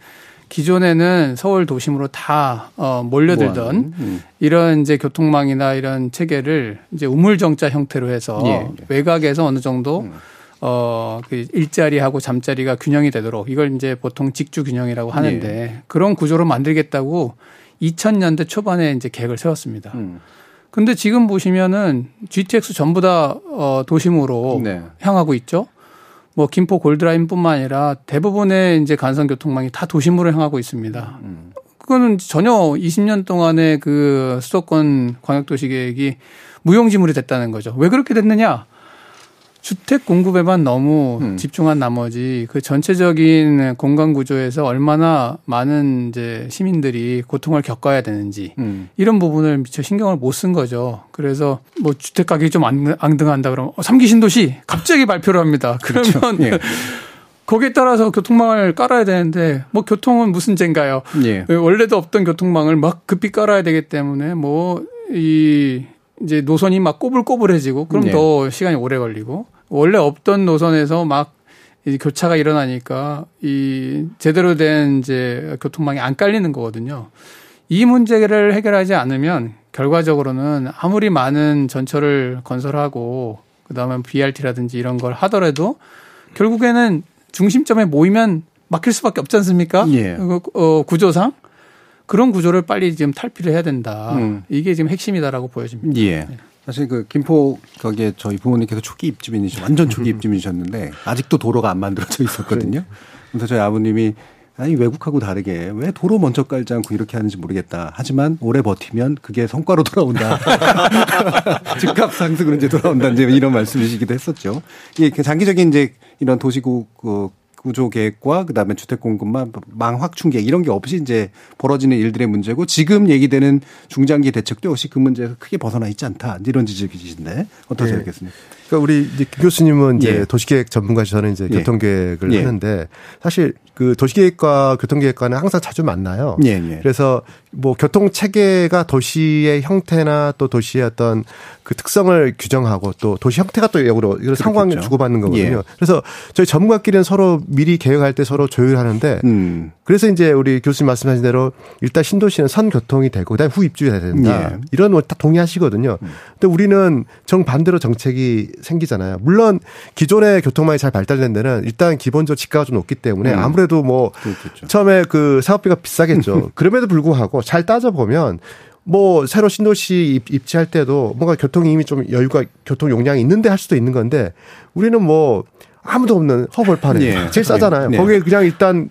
기존에는 서울 도심으로 다 어, 몰려들던 음. 이런 이제 교통망이나 이런 체계를 이제 우물정자 형태로 해서 예. 외곽에서 어느 정도 어, 그 일자리하고 잠자리가 균형이 되도록 이걸 이제 보통 직주 균형이라고 하는데 그런 구조로 만들겠다고 2000년대 초반에 이제 계획을 세웠습니다. 음. 근데 지금 보시면은 GTX 전부 다 어, 도심으로 네. 향하고 있죠. 뭐 김포 골드라인뿐만 아니라 대부분의 이제 간선 교통망이 다 도심으로 향하고 있습니다. 그거는 전혀 20년 동안의 그 수도권 광역도시 계획이 무용지물이 됐다는 거죠. 왜 그렇게 됐느냐? 주택 공급에만 너무 음. 집중한 나머지 그 전체적인 공간 구조에서 얼마나 많은 이제 시민들이 고통을 겪어야 되는지 음. 이런 부분을 미처 신경을 못 쓴 거죠. 그래서 뭐 주택 가격이 좀 안- 앙등한다 그러면 어, 삼기 신도시 갑자기 발표를 합니다. 그러면 그렇죠. 예. 거기에 따라서 교통망을 깔아야 되는데 뭐 교통은 무슨 죄인가요? 예. 원래도 없던 교통망을 막 급히 깔아야 되기 때문에 뭐이 이제 노선이 막 꼬불꼬불해지고 그럼 예. 더 시간이 오래 걸리고 원래 없던 노선에서 막 이 교차가 일어나니까 이 제대로 된 이제 교통망이 안 깔리는 거거든요. 이 문제를 해결하지 않으면 결과적으로는 아무리 많은 전철을 건설하고 그다음에 BRT라든지 이런 걸 하더라도 결국에는 중심점에 모이면 막힐 수밖에 없지 않습니까? 예. 어, 구조상 그런 구조를 빨리 지금 탈피를 해야 된다. 음. 이게 지금 핵심이다라고 보여집니다. 예. 네. 사실 그 김포 거기에 저희 부모님께서 초기 입주민이시 완전 초기 입주민이셨는데 아직도 도로가 안 만들어져 있었거든요. 그래서 저희 아버님이 아니 외국하고 다르게 왜 도로 먼저 깔지 않고 이렇게 하는지 모르겠다. 하지만 오래 버티면 그게 성과로 돌아온다. 집값 상승으로 이제 돌아온다. 이제 이런 말씀이시기도 했었죠. 이게 그 장기적인 이제 이런 도시국 그 구조 계획과 그다음에 주택 공급만 망 확충 계획 이런 게 없이 이제 벌어지는 일들의 문제고 지금 얘기되는 중장기 대책도 역시 그 문제에서 크게 벗어나 있지 않다. 이런 지적이신데 어떠세요, 네. 교수님? 그러니까 우리 이제 교수님은 이제 예. 도시계획 전문가시 저는 이제 예. 교통계획을 예. 하는데 사실 그 도시계획과 교통계획과는 항상 자주 만나요. 예, 예. 그래서 뭐 교통 체계가 도시의 형태나 또 도시의 어떤 그 특성을 규정하고 또 도시 형태가 또 역으로 이런 상관을 주고받는 거거든요. 예. 그래서 저희 전문가끼리는 서로 미리 계획할 때 서로 조율하는데 음. 그래서 이제 우리 교수님 말씀하신 대로 일단 신도시는 선 교통이 되고 그다음에 후 입주해야 된다. 예. 이런 거다 동의하시거든요. 음. 근데 우리는 정반대로 정책이 생기잖아요. 물론 기존의 교통망이 잘 발달된 데는 일단 기본적으로 집가가 좀 높기 때문에 음. 아무래도 뭐 그렇겠죠. 처음에 그 사업비가 비싸겠죠. 그럼에도 불구하고 잘 따져보면 뭐 새로 신도시 입지할 때도 뭔가 교통이 이미 좀 여유가 교통 용량이 있는데 할 수도 있는 건데 우리는 뭐 아무도 없는 허벌판에 예. 제일 싸잖아요. 예. 거기에 그냥 일단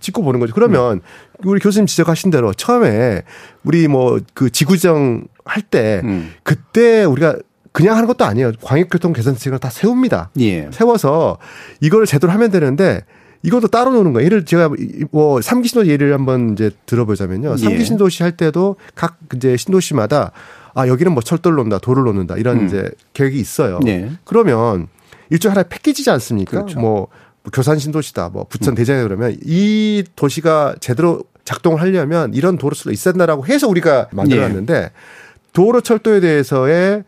짓고 보는 거죠. 그러면 우리 교수님 지적하신 대로 처음에 우리 뭐 그 지구정 할때 음. 그때 우리가 그냥 하는 것도 아니에요. 광역교통 개선책을 다 세웁니다. 예. 세워서 이걸 제대로 하면 되는데 이것도 따로 노는 거예요. 예를 제가 뭐 삼기 신도시 예를 한번 이제 들어보자면요. 삼기 예. 신도시 할 때도 각 이제 신도시마다 아 여기는 뭐 철도를 놓는다, 도를 놓는다 이런 음. 이제 계획이 있어요. 예. 그러면 일종 하나의 패키지지 않습니까? 그렇죠. 뭐, 뭐 교산 신도시다, 뭐 부천 음. 대장에 그러면 이 도시가 제대로 작동을 하려면 이런 도로수가 있어야 된다라고 해서 우리가 만들어놨는데 예. 도로 철도에 대해서의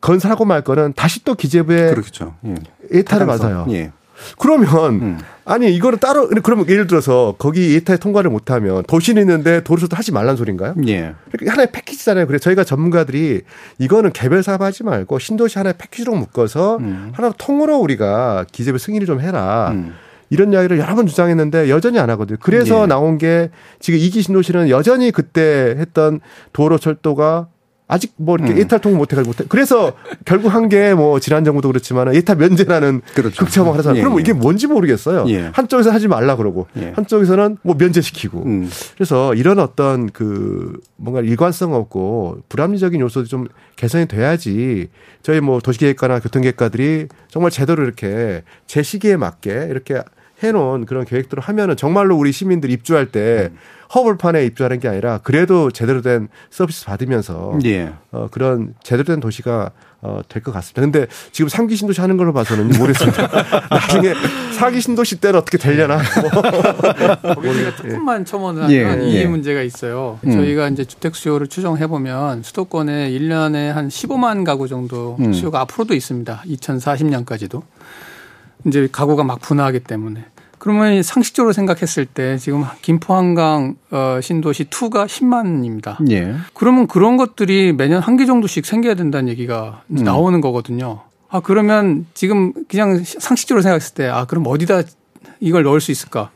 건설하고 말 거는 다시 또 기재부에 그렇죠. 예. 예타를 맞아요. 예. 그러면 음. 아니 이거는 따로 그러면 예를 들어서 거기 예타에 통과를 못하면 도시는 있는데 도로수도 하지 말란 소린가요? 예. 그러니까 하나의 패키지잖아요. 그래서 저희가 전문가들이 이거는 개별 사업하지 말고 신도시 하나의 패키지로 묶어서 음. 하나로 통으로 우리가 기재부 승인을 좀 해라. 음. 이런 이야기를 여러 번 주장했는데 여전히 안 하거든요. 그래서 예. 나온 게 지금 이기 신도시는 여전히 그때 했던 도로 철도가 아직 뭐 이렇게 음. 예탈 통보 못해가지고 못해. 그래서 결국 한 게 뭐 지난 정부도 그렇지만 예탈 면제라는 그렇죠. 극처방을 하잖아요. 예. 그럼 이게 뭔지 모르겠어요. 예. 한쪽에서 하지 말라 그러고 예. 한쪽에서는 뭐 면제시키고. 음. 그래서 이런 어떤 그 뭔가 일관성 없고 불합리적인 요소도 좀 개선이 돼야지 저희 뭐 도시계획가나 교통계획가들이 정말 제대로 이렇게 제 시기에 맞게 이렇게 해놓은 그런 계획들을 하면은 정말로 우리 시민들 입주할 때 음. 허벌판에 입주하는 게 아니라 그래도 제대로 된 서비스 받으면서 예. 어, 그런 제대로 된 도시가 어, 될 것 같습니다. 근데 지금 3기 신도시 하는 걸로 봐서는 모르겠습니다. 나중에 4기 신도시 때는 어떻게 되려나. 거기 제가 조금만 첨언을 하면 예. 이 예. 문제가 있어요. 음. 저희가 이제 주택 수요를 추정해 보면 수도권에 1년에 한 15만 가구 정도 음. 수요가 앞으로도 있습니다. 2040년까지도. 이제 가구가 막 분화하기 때문에. 그러면 상식적으로 생각했을 때 지금 김포 한강 어 신도시 2가 10만입니다. 예. 그러면 그런 것들이 매년 한 개 정도씩 생겨야 된다는 얘기가 음. 나오는 거거든요. 아 그러면 지금 그냥 상식적으로 생각했을 때 아 그럼 어디다 이걸 넣을 수 있을까?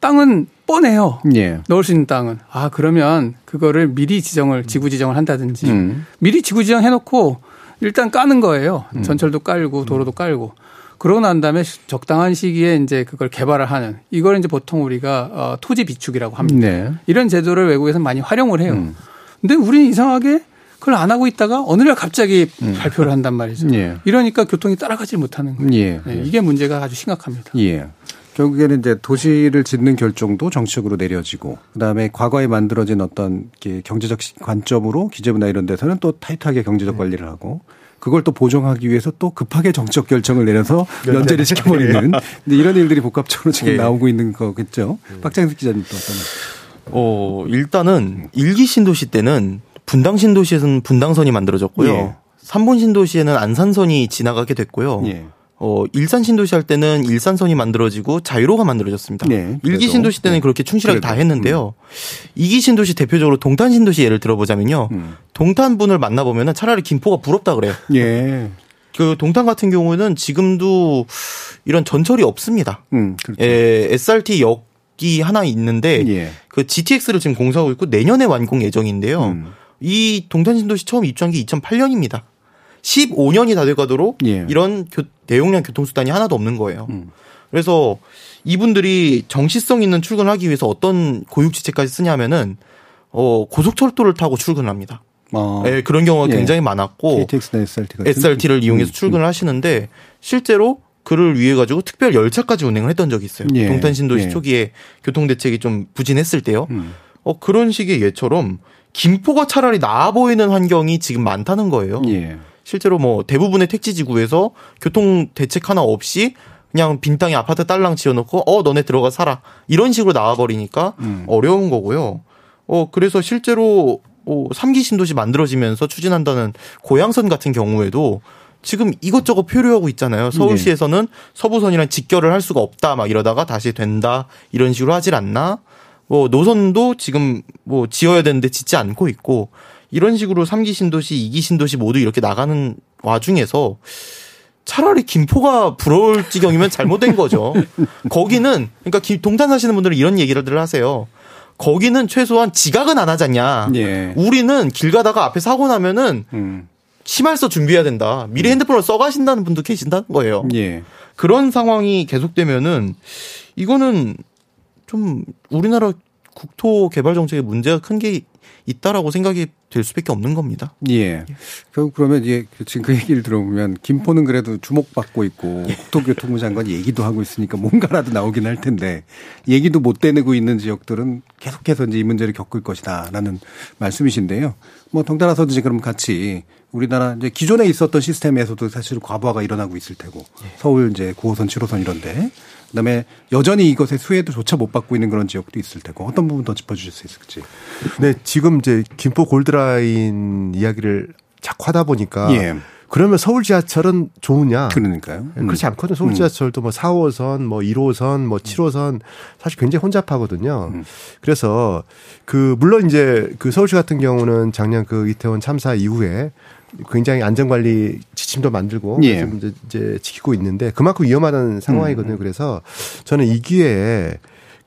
땅은 뻔해요. 예. 넣을 수 있는 땅은. 아 그러면 그거를 미리 지정을 지구 지정을 한다든지 음. 미리 지구 지정 해놓고 일단 까는 거예요. 음. 전철도 깔고 도로도 깔고. 그러고 난 다음에 적당한 시기에 이제 그걸 개발을 하는 이걸 이제 보통 우리가 어, 토지 비축이라고 합니다. 네. 이런 제도를 외국에서 많이 활용을 해요. 음. 근데 우리는 이상하게 그걸 안 하고 있다가 어느 날 갑자기 음. 발표를 한단 말이죠. 예. 이러니까 교통이 따라가지 못하는 거예요. 예. 네, 이게 문제가 아주 심각합니다. 예. 결국에는 이제 도시를 짓는 결정도 정책으로 내려지고 그다음에 과거에 만들어진 어떤 경제적 관점으로 기재부나 이런 데서는 또 타이트하게 경제적 관리를 하고 그걸 또 보정하기 위해서 또 급하게 정책 결정을 내려서 연재를 시켜버리는 이런 일들이 복합적으로 지금 예. 나오고 있는 거겠죠. 음. 박장석 기자님 또 어떤? 어 일단은 일기 신도시 때는 분당 신도시에서는 분당선이 만들어졌고요. 예. 3분 신도시에는 안산선이 지나가게 됐고요. 예. 어, 일산 신도시 할 때는 일산선이 만들어지고 자유로가 만들어졌습니다. 네, 일기 신도시 때는 네. 그렇게 충실하게 그래도. 다 했는데요. 음. 이기 신도시 대표적으로 동탄 신도시 예를 들어보자면요. 음. 동탄 분을 만나보면 차라리 김포가 부럽다 그래요. 예. 그 동탄 같은 경우는 지금도 이런 전철이 없습니다. 음, 그렇죠. 예, SRT 역이 하나 있는데 예. 그 GTX를 지금 공사하고 있고 내년에 완공 예정인데요. 음. 이 동탄 신도시 처음 입주한 게 2008년입니다. 15년이 다 돼가도록 예. 이런 교, 대용량 교통수단이 하나도 없는 거예요. 음. 그래서 이분들이 정시성 있는 출근을 하기 위해서 어떤 고육지책까지 쓰냐면은 어 고속철도를 타고 출근을 합니다. 아. 네, 그런 경우가 예. 굉장히 많았고 KTX나 SRT 같은? SRT를 이용해서 음. 출근을 음. 하시는데 실제로 그를 위해 가지고 특별 열차까지 운행을 했던 적이 있어요. 예. 동탄 신도시 예. 초기에 교통 대책이 좀 부진했을 때요. 음. 어 그런 식의 예처럼 김포가 차라리 나아 보이는 환경이 지금 많다는 거예요. 예. 실제로 뭐 대부분의 택지 지구에서 교통 대책 하나 없이 그냥 빈 땅에 아파트 딸랑 지어놓고 어 너네 들어가 살아 이런 식으로 나와버리니까 음. 어려운 거고요. 어 그래서 실제로 어, 3기 신도시 만들어지면서 추진한다는 고양선 같은 경우에도 지금 이것저것 표류하고 있잖아요. 서울시에서는 네. 서부선이랑 직결을 할 수가 없다 막 이러다가 다시 된다 이런 식으로 하질 않나. 뭐 노선도 지금 뭐 지어야 되는데 짓지 않고 있고 이런 식으로 3기 신도시, 2기 신도시 모두 이렇게 나가는 와중에서 차라리 김포가 부러울 지경이면 잘못된 거죠. 거기는 그러니까 동탄 사시는 분들은 이런 얘기를 하세요. 거기는 최소한 지각은 안 하잖냐. 예. 우리는 길 가다가 앞에 사고 나면은 음. 심할서 준비해야 된다. 미리 음. 핸드폰을 써가신다는 분도 계신다는 거예요. 예. 그런 상황이 계속되면은 이거는 좀 우리나라 국토 개발 정책에 문제가 큰 게 있다라고 생각이 될 수밖에 없는 겁니다. 예. 결국 그러면 이제 지금 그 얘기를 들어보면 김포는 그래도 주목받고 있고 예. 국토교통부 장관이 얘기도 하고 있으니까 뭔가라도 나오긴 할 텐데 얘기도 못 대내고 있는 지역들은 계속해서 이제 이 문제를 겪을 것이다라는 말씀이신데요. 뭐 덩달아서도 이제 그럼 같이 우리나라 이제 기존에 있었던 시스템에서도 사실 과부하가 일어나고 있을 테고 예. 서울 이제 9호선, 7호선 이런데 그다음에 여전히 이것의 수혜도 조차 못 받고 있는 그런 지역도 있을 테고 어떤 부분 더 짚어주실 수 있을지. 네, 지금 이제 김포 골드라인 이야기를 자꾸 하다 보니까 예. 그러면 서울 지하철은 좋으냐? 그러니까요. 음. 그렇지 않거든요. 서울 음. 지하철도 뭐 4호선, 뭐 1호선, 뭐 7호선 사실 굉장히 혼잡하거든요. 음. 그래서 그 물론 이제 그 서울시 같은 경우는 작년 그 이태원 참사 이후에 굉장히 안전관리 지침도 만들고 예. 이제, 이제 지키고 있는데 그만큼 위험하다는 상황이거든요. 음. 그래서 저는 이 기회에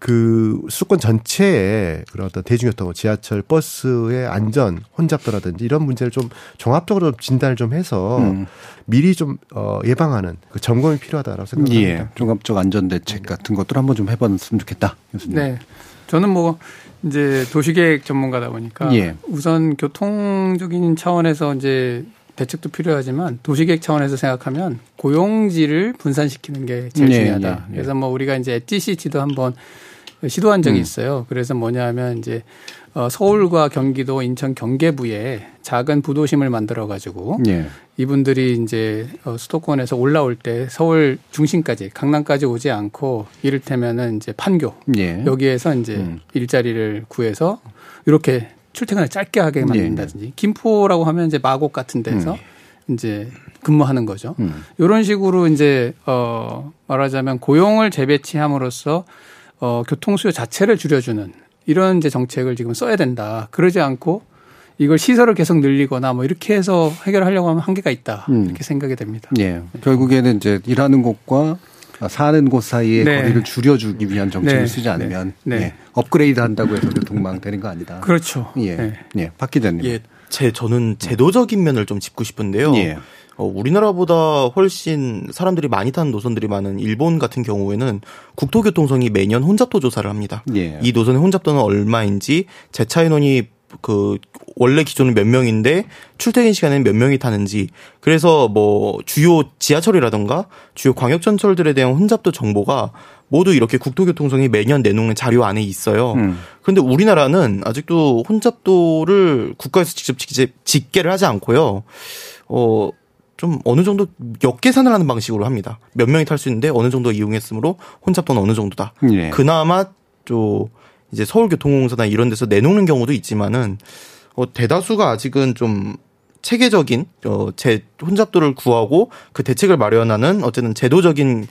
그 수도권 전체에 그런 어떤 대중교통, 지하철, 버스의 안전, 혼잡도라든지 이런 문제를 좀 종합적으로 진단을 좀 해서 음. 미리 좀 어, 예방하는 그 점검이 필요하다라고 생각합니다. 예. 종합적 안전 대책 같은 것들 한번 좀 해봤으면 좋겠다. 교수님. 네. 저는 뭐 이제 도시계획 전문가다 보니까 예. 우선 교통적인 차원에서 이제 대책도 필요하지만 도시계획 차원에서 생각하면 고용지를 분산시키는 게 제일 네, 중요하다. 네, 네. 그래서 뭐 우리가 이제 엣지시티도 한번 시도한 적이 음. 있어요. 그래서 뭐냐면 이제 어, 서울과 경기도, 인천 경계부에 작은 부도심을 만들어 가지고 예. 이분들이 이제 어, 수도권에서 올라올 때 서울 중심까지 강남까지 오지 않고 이를테면은 이제 판교 예. 여기에서 이제 음. 일자리를 구해서 이렇게 출퇴근을 짧게 하게 예. 만든다든지 예. 김포라고 하면 이제 마곡 같은 데서 음. 이제 근무하는 거죠. 음. 이런 식으로 이제 어 말하자면 고용을 재배치함으로써 어 교통 수요 자체를 줄여주는 이런 이제 정책을 지금 써야 된다. 그러지 않고 이걸 시설을 계속 늘리거나 뭐 이렇게 해서 해결하려고 하면 한계가 있다. 음. 이렇게 생각이 됩니다. 예. 결국에는 이제 일하는 곳과 사는 곳 사이의 네. 거리를 줄여주기 위한 정책을 네. 쓰지 않으면 네. 예. 업그레이드 한다고 해서 교통망 되는 거 아니다. 그렇죠. 예. 네. 예. 박 기자님. 예. 제 저는 제도적인 면을 좀 짚고 싶은데요. 예. 어, 우리나라보다 훨씬 사람들이 많이 타는 노선들이 많은 일본 같은 경우에는 국토교통성이 매년 혼잡도 조사를 합니다. 예. 이 노선의 혼잡도는 얼마인지 재차 인원이 그 원래 기존은 몇 명인데 출퇴근 시간에는 몇 명이 타는지 그래서 뭐 주요 지하철이라던가 주요 광역전철들에 대한 혼잡도 정보가 모두 이렇게 국토교통성이 매년 내놓는 자료 안에 있어요. 음. 그런데 우리나라는 아직도 혼잡도를 국가에서 직접 직계를 하지 않고요. 어 좀 어느 정도 역계산을 하는 방식으로 합니다. 몇 명이 탈 수 있는데 어느 정도 이용했으므로 혼잡도는 어느 정도다. 예. 그나마 좀 이제 서울교통공사나 이런 데서 내놓는 경우도 있지만은 어, 대다수가 아직은 좀 체계적인 어, 제 혼잡도를 구하고 그 대책을 마련하는 어쨌든 제도적인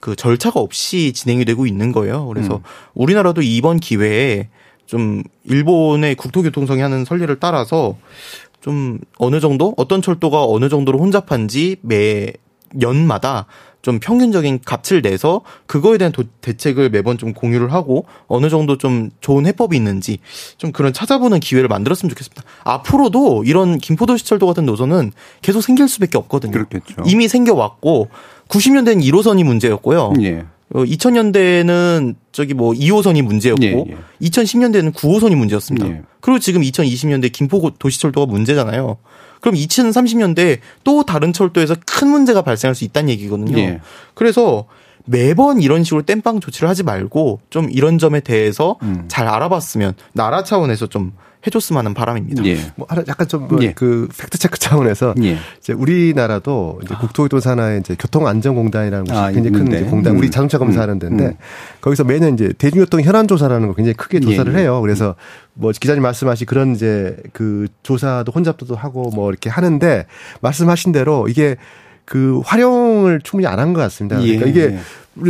그 절차가 없이 진행이 되고 있는 거예요. 그래서 음. 우리나라도 이번 기회에 좀 일본의 국토교통성이 하는 선례를 따라서 좀 어느 정도 어떤 철도가 어느 정도로 혼잡한지 매 연마다 좀 평균적인 값을 내서 그거에 대한 도, 대책을 매번 좀 공유를 하고 어느 정도 좀 좋은 해법이 있는지 좀 그런 찾아보는 기회를 만들었으면 좋겠습니다. 앞으로도 이런 김포도시철도 같은 노선은 계속 생길 수밖에 없거든요. 그렇겠죠. 이미 생겨왔고 90년대는 1호선이 문제였고요. 예. 2000년대는 어, 저기 뭐 2호선이 문제였고 예, 예. 2010년대는 9호선이 문제였습니다. 예. 그리고 지금 2020년대 김포 도시철도가 문제잖아요. 그럼 2030년대 또 다른 철도에서 큰 문제가 발생할 수 있다는 얘기거든요. 예. 그래서 매번 이런 식으로 땜빵 조치를 하지 말고 좀 이런 점에 대해서 음. 잘 알아봤으면 나라 차원에서 좀 해줬으면 하는 바람입니다. 예. 뭐 약간 좀그 뭐 예. 팩트 체크 차원에서 예. 이제 우리나라도 이제 아. 국토교통 산하의 이제 교통안전공단이라는 곳이 아, 굉장히 큰 공단, 음. 우리 자동차 검사하는 음. 데인데 음. 거기서 매년 이제 대중교통 현안 조사라는 거 굉장히 크게 조사를 예. 해요. 그래서 뭐 기자님 말씀하신 그런 이제 그 조사도 혼잡도도 하고 뭐 이렇게 하는데 말씀하신 대로 이게 그 활용을 충분히 안 한 것 같습니다. 그러니까 예. 이게 우리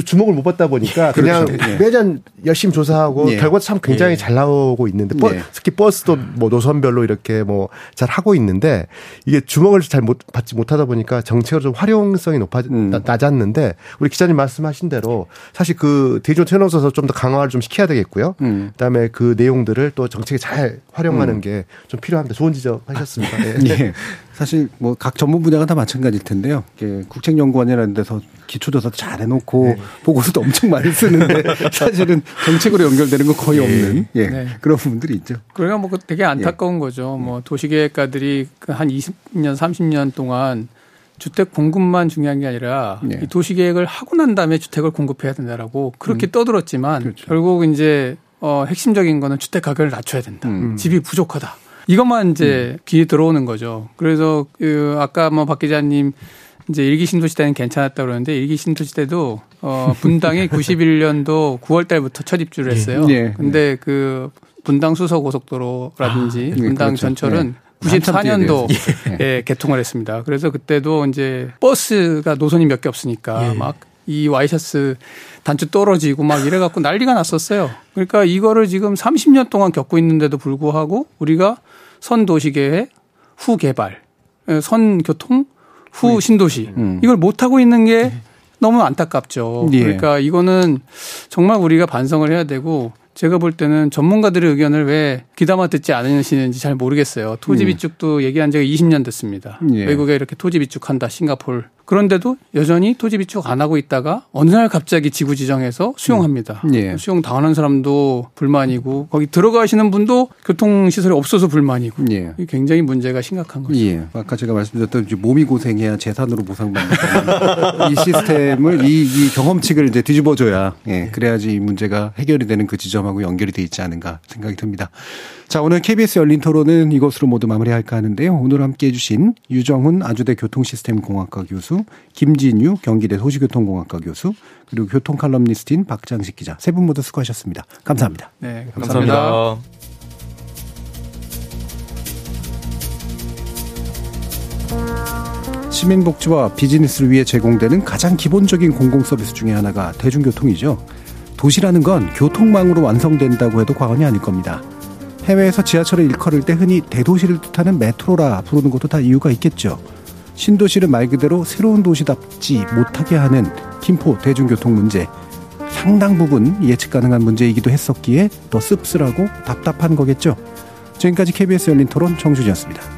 주목을 못 받다 보니까 예. 그냥 그렇죠. 예. 매년 열심히 조사하고 예. 결과 참 굉장히 예. 잘 나오고 있는데 버, 예. 특히 버스도 뭐 노선별로 이렇게 뭐 잘 하고 있는데 이게 주목을 잘 못 받지 못하다 보니까 정책으로 좀 활용성이 높아 음. 낮았는데 우리 기자님 말씀하신 대로 사실 그 대중 채널에서 좀 더 강화를 좀 시켜야 되겠고요. 음. 그다음에 그 내용들을 또 정책에 잘 활용하는 음. 게좀 필요합니다. 좋은 지적하셨습니다. 예. 사실 뭐 각 전문 분야가 다 마찬가지일 텐데요. 국책연구원이라는 데서 기초조사도 잘 해놓고 네. 보고서도 엄청 많이 쓰는데 사실은 정책으로 연결되는 건 거의 네. 없는 예, 네. 그런 부분들이 있죠. 그러니까 뭐 되게 안타까운 예. 거죠. 뭐 도시계획가들이 그한 20년, 30년 동안 주택 공급만 중요한 게 아니라 네. 이 도시 계획을 하고 난 다음에 주택을 공급해야 된다라고 그렇게 음. 떠들었지만 그렇죠. 결국 이제 어 핵심적인 거는 주택 가격을 낮춰야 된다. 음. 집이 부족하다. 이것만 이제 음. 귀에 들어오는 거죠. 그래서 그 아까 뭐 박 기자님 이제 일기 신도시 때는 괜찮았다 그러는데 일기 신도시 때도 어 분당이 91년도 9월 달부터 첫 입주를 했어요. 네. 네. 근데 그 분당 수서 고속도로라든지 아, 네, 분당 그렇죠. 전철은 네. 94년도 예. 예, 개통을 했습니다. 그래서 그때도 이제 버스가 노선이 몇 개 없으니까 예. 막 이 와이셔츠 단추 떨어지고 막 이래갖고 난리가 났었어요. 그러니까 이거를 지금 30년 동안 겪고 있는데도 불구하고 우리가 선 도시계획, 후 개발, 예, 선교통, 후 신도시 음. 이걸 못 하고 있는 게 네. 너무 안타깝죠. 예. 그러니까 이거는 정말 우리가 반성을 해야 되고 제가 볼 때는 전문가들의 의견을 왜 귀담아 듣지 않으시는지 잘 모르겠어요. 토지 음. 비축도 얘기한 지가 20년 됐습니다. 예. 외국에 이렇게 토지 비축한다, 싱가폴. 그런데도 여전히 토지 비축 안 하고 있다가 어느 날 갑자기 지구 지정해서 수용합니다. 음. 예. 수용 당하는 사람도 불만이고 거기 들어가시는 분도 교통 시설이 없어서 불만이고 예. 굉장히 문제가 심각한 거죠. 예. 아까 제가 말씀드렸던 몸이 고생해야 재산으로 보상받는 이 시스템을 이, 이 경험칙을 이제 뒤집어줘야 예. 그래야지 이 문제가 해결이 되는 그 지점하고 연결이 돼 있지 않은가 생각이 듭니다. 자, 오늘 KBS 열린 토론은 이것으로 모두 마무리할까 하는데요. 오늘 함께 해주신 유정훈 아주대 교통시스템공학과 교수, 김진유 경기대 소시교통공학과 교수, 그리고 교통 칼럼니스트인 박장식 기자 세 분 모두 수고하셨습니다. 감사합니다. 네, 감사합니다. 감사합니다. 시민복지와 비즈니스를 위해 제공되는 가장 기본적인 공공서비스 중의 하나가 대중교통이죠. 도시라는 건 교통망으로 완성된다고 해도 과언이 아닐 겁니다. 해외에서 지하철을 일컬을 때 흔히 대도시를 뜻하는 메트로라 부르는 것도 다 이유가 있겠죠. 신도시를 말 그대로 새로운 도시답지 못하게 하는 김포 대중교통 문제. 상당 부분 예측 가능한 문제이기도 했었기에 더 씁쓸하고 답답한 거겠죠. 지금까지 KBS 열린 토론 정준이었습니다.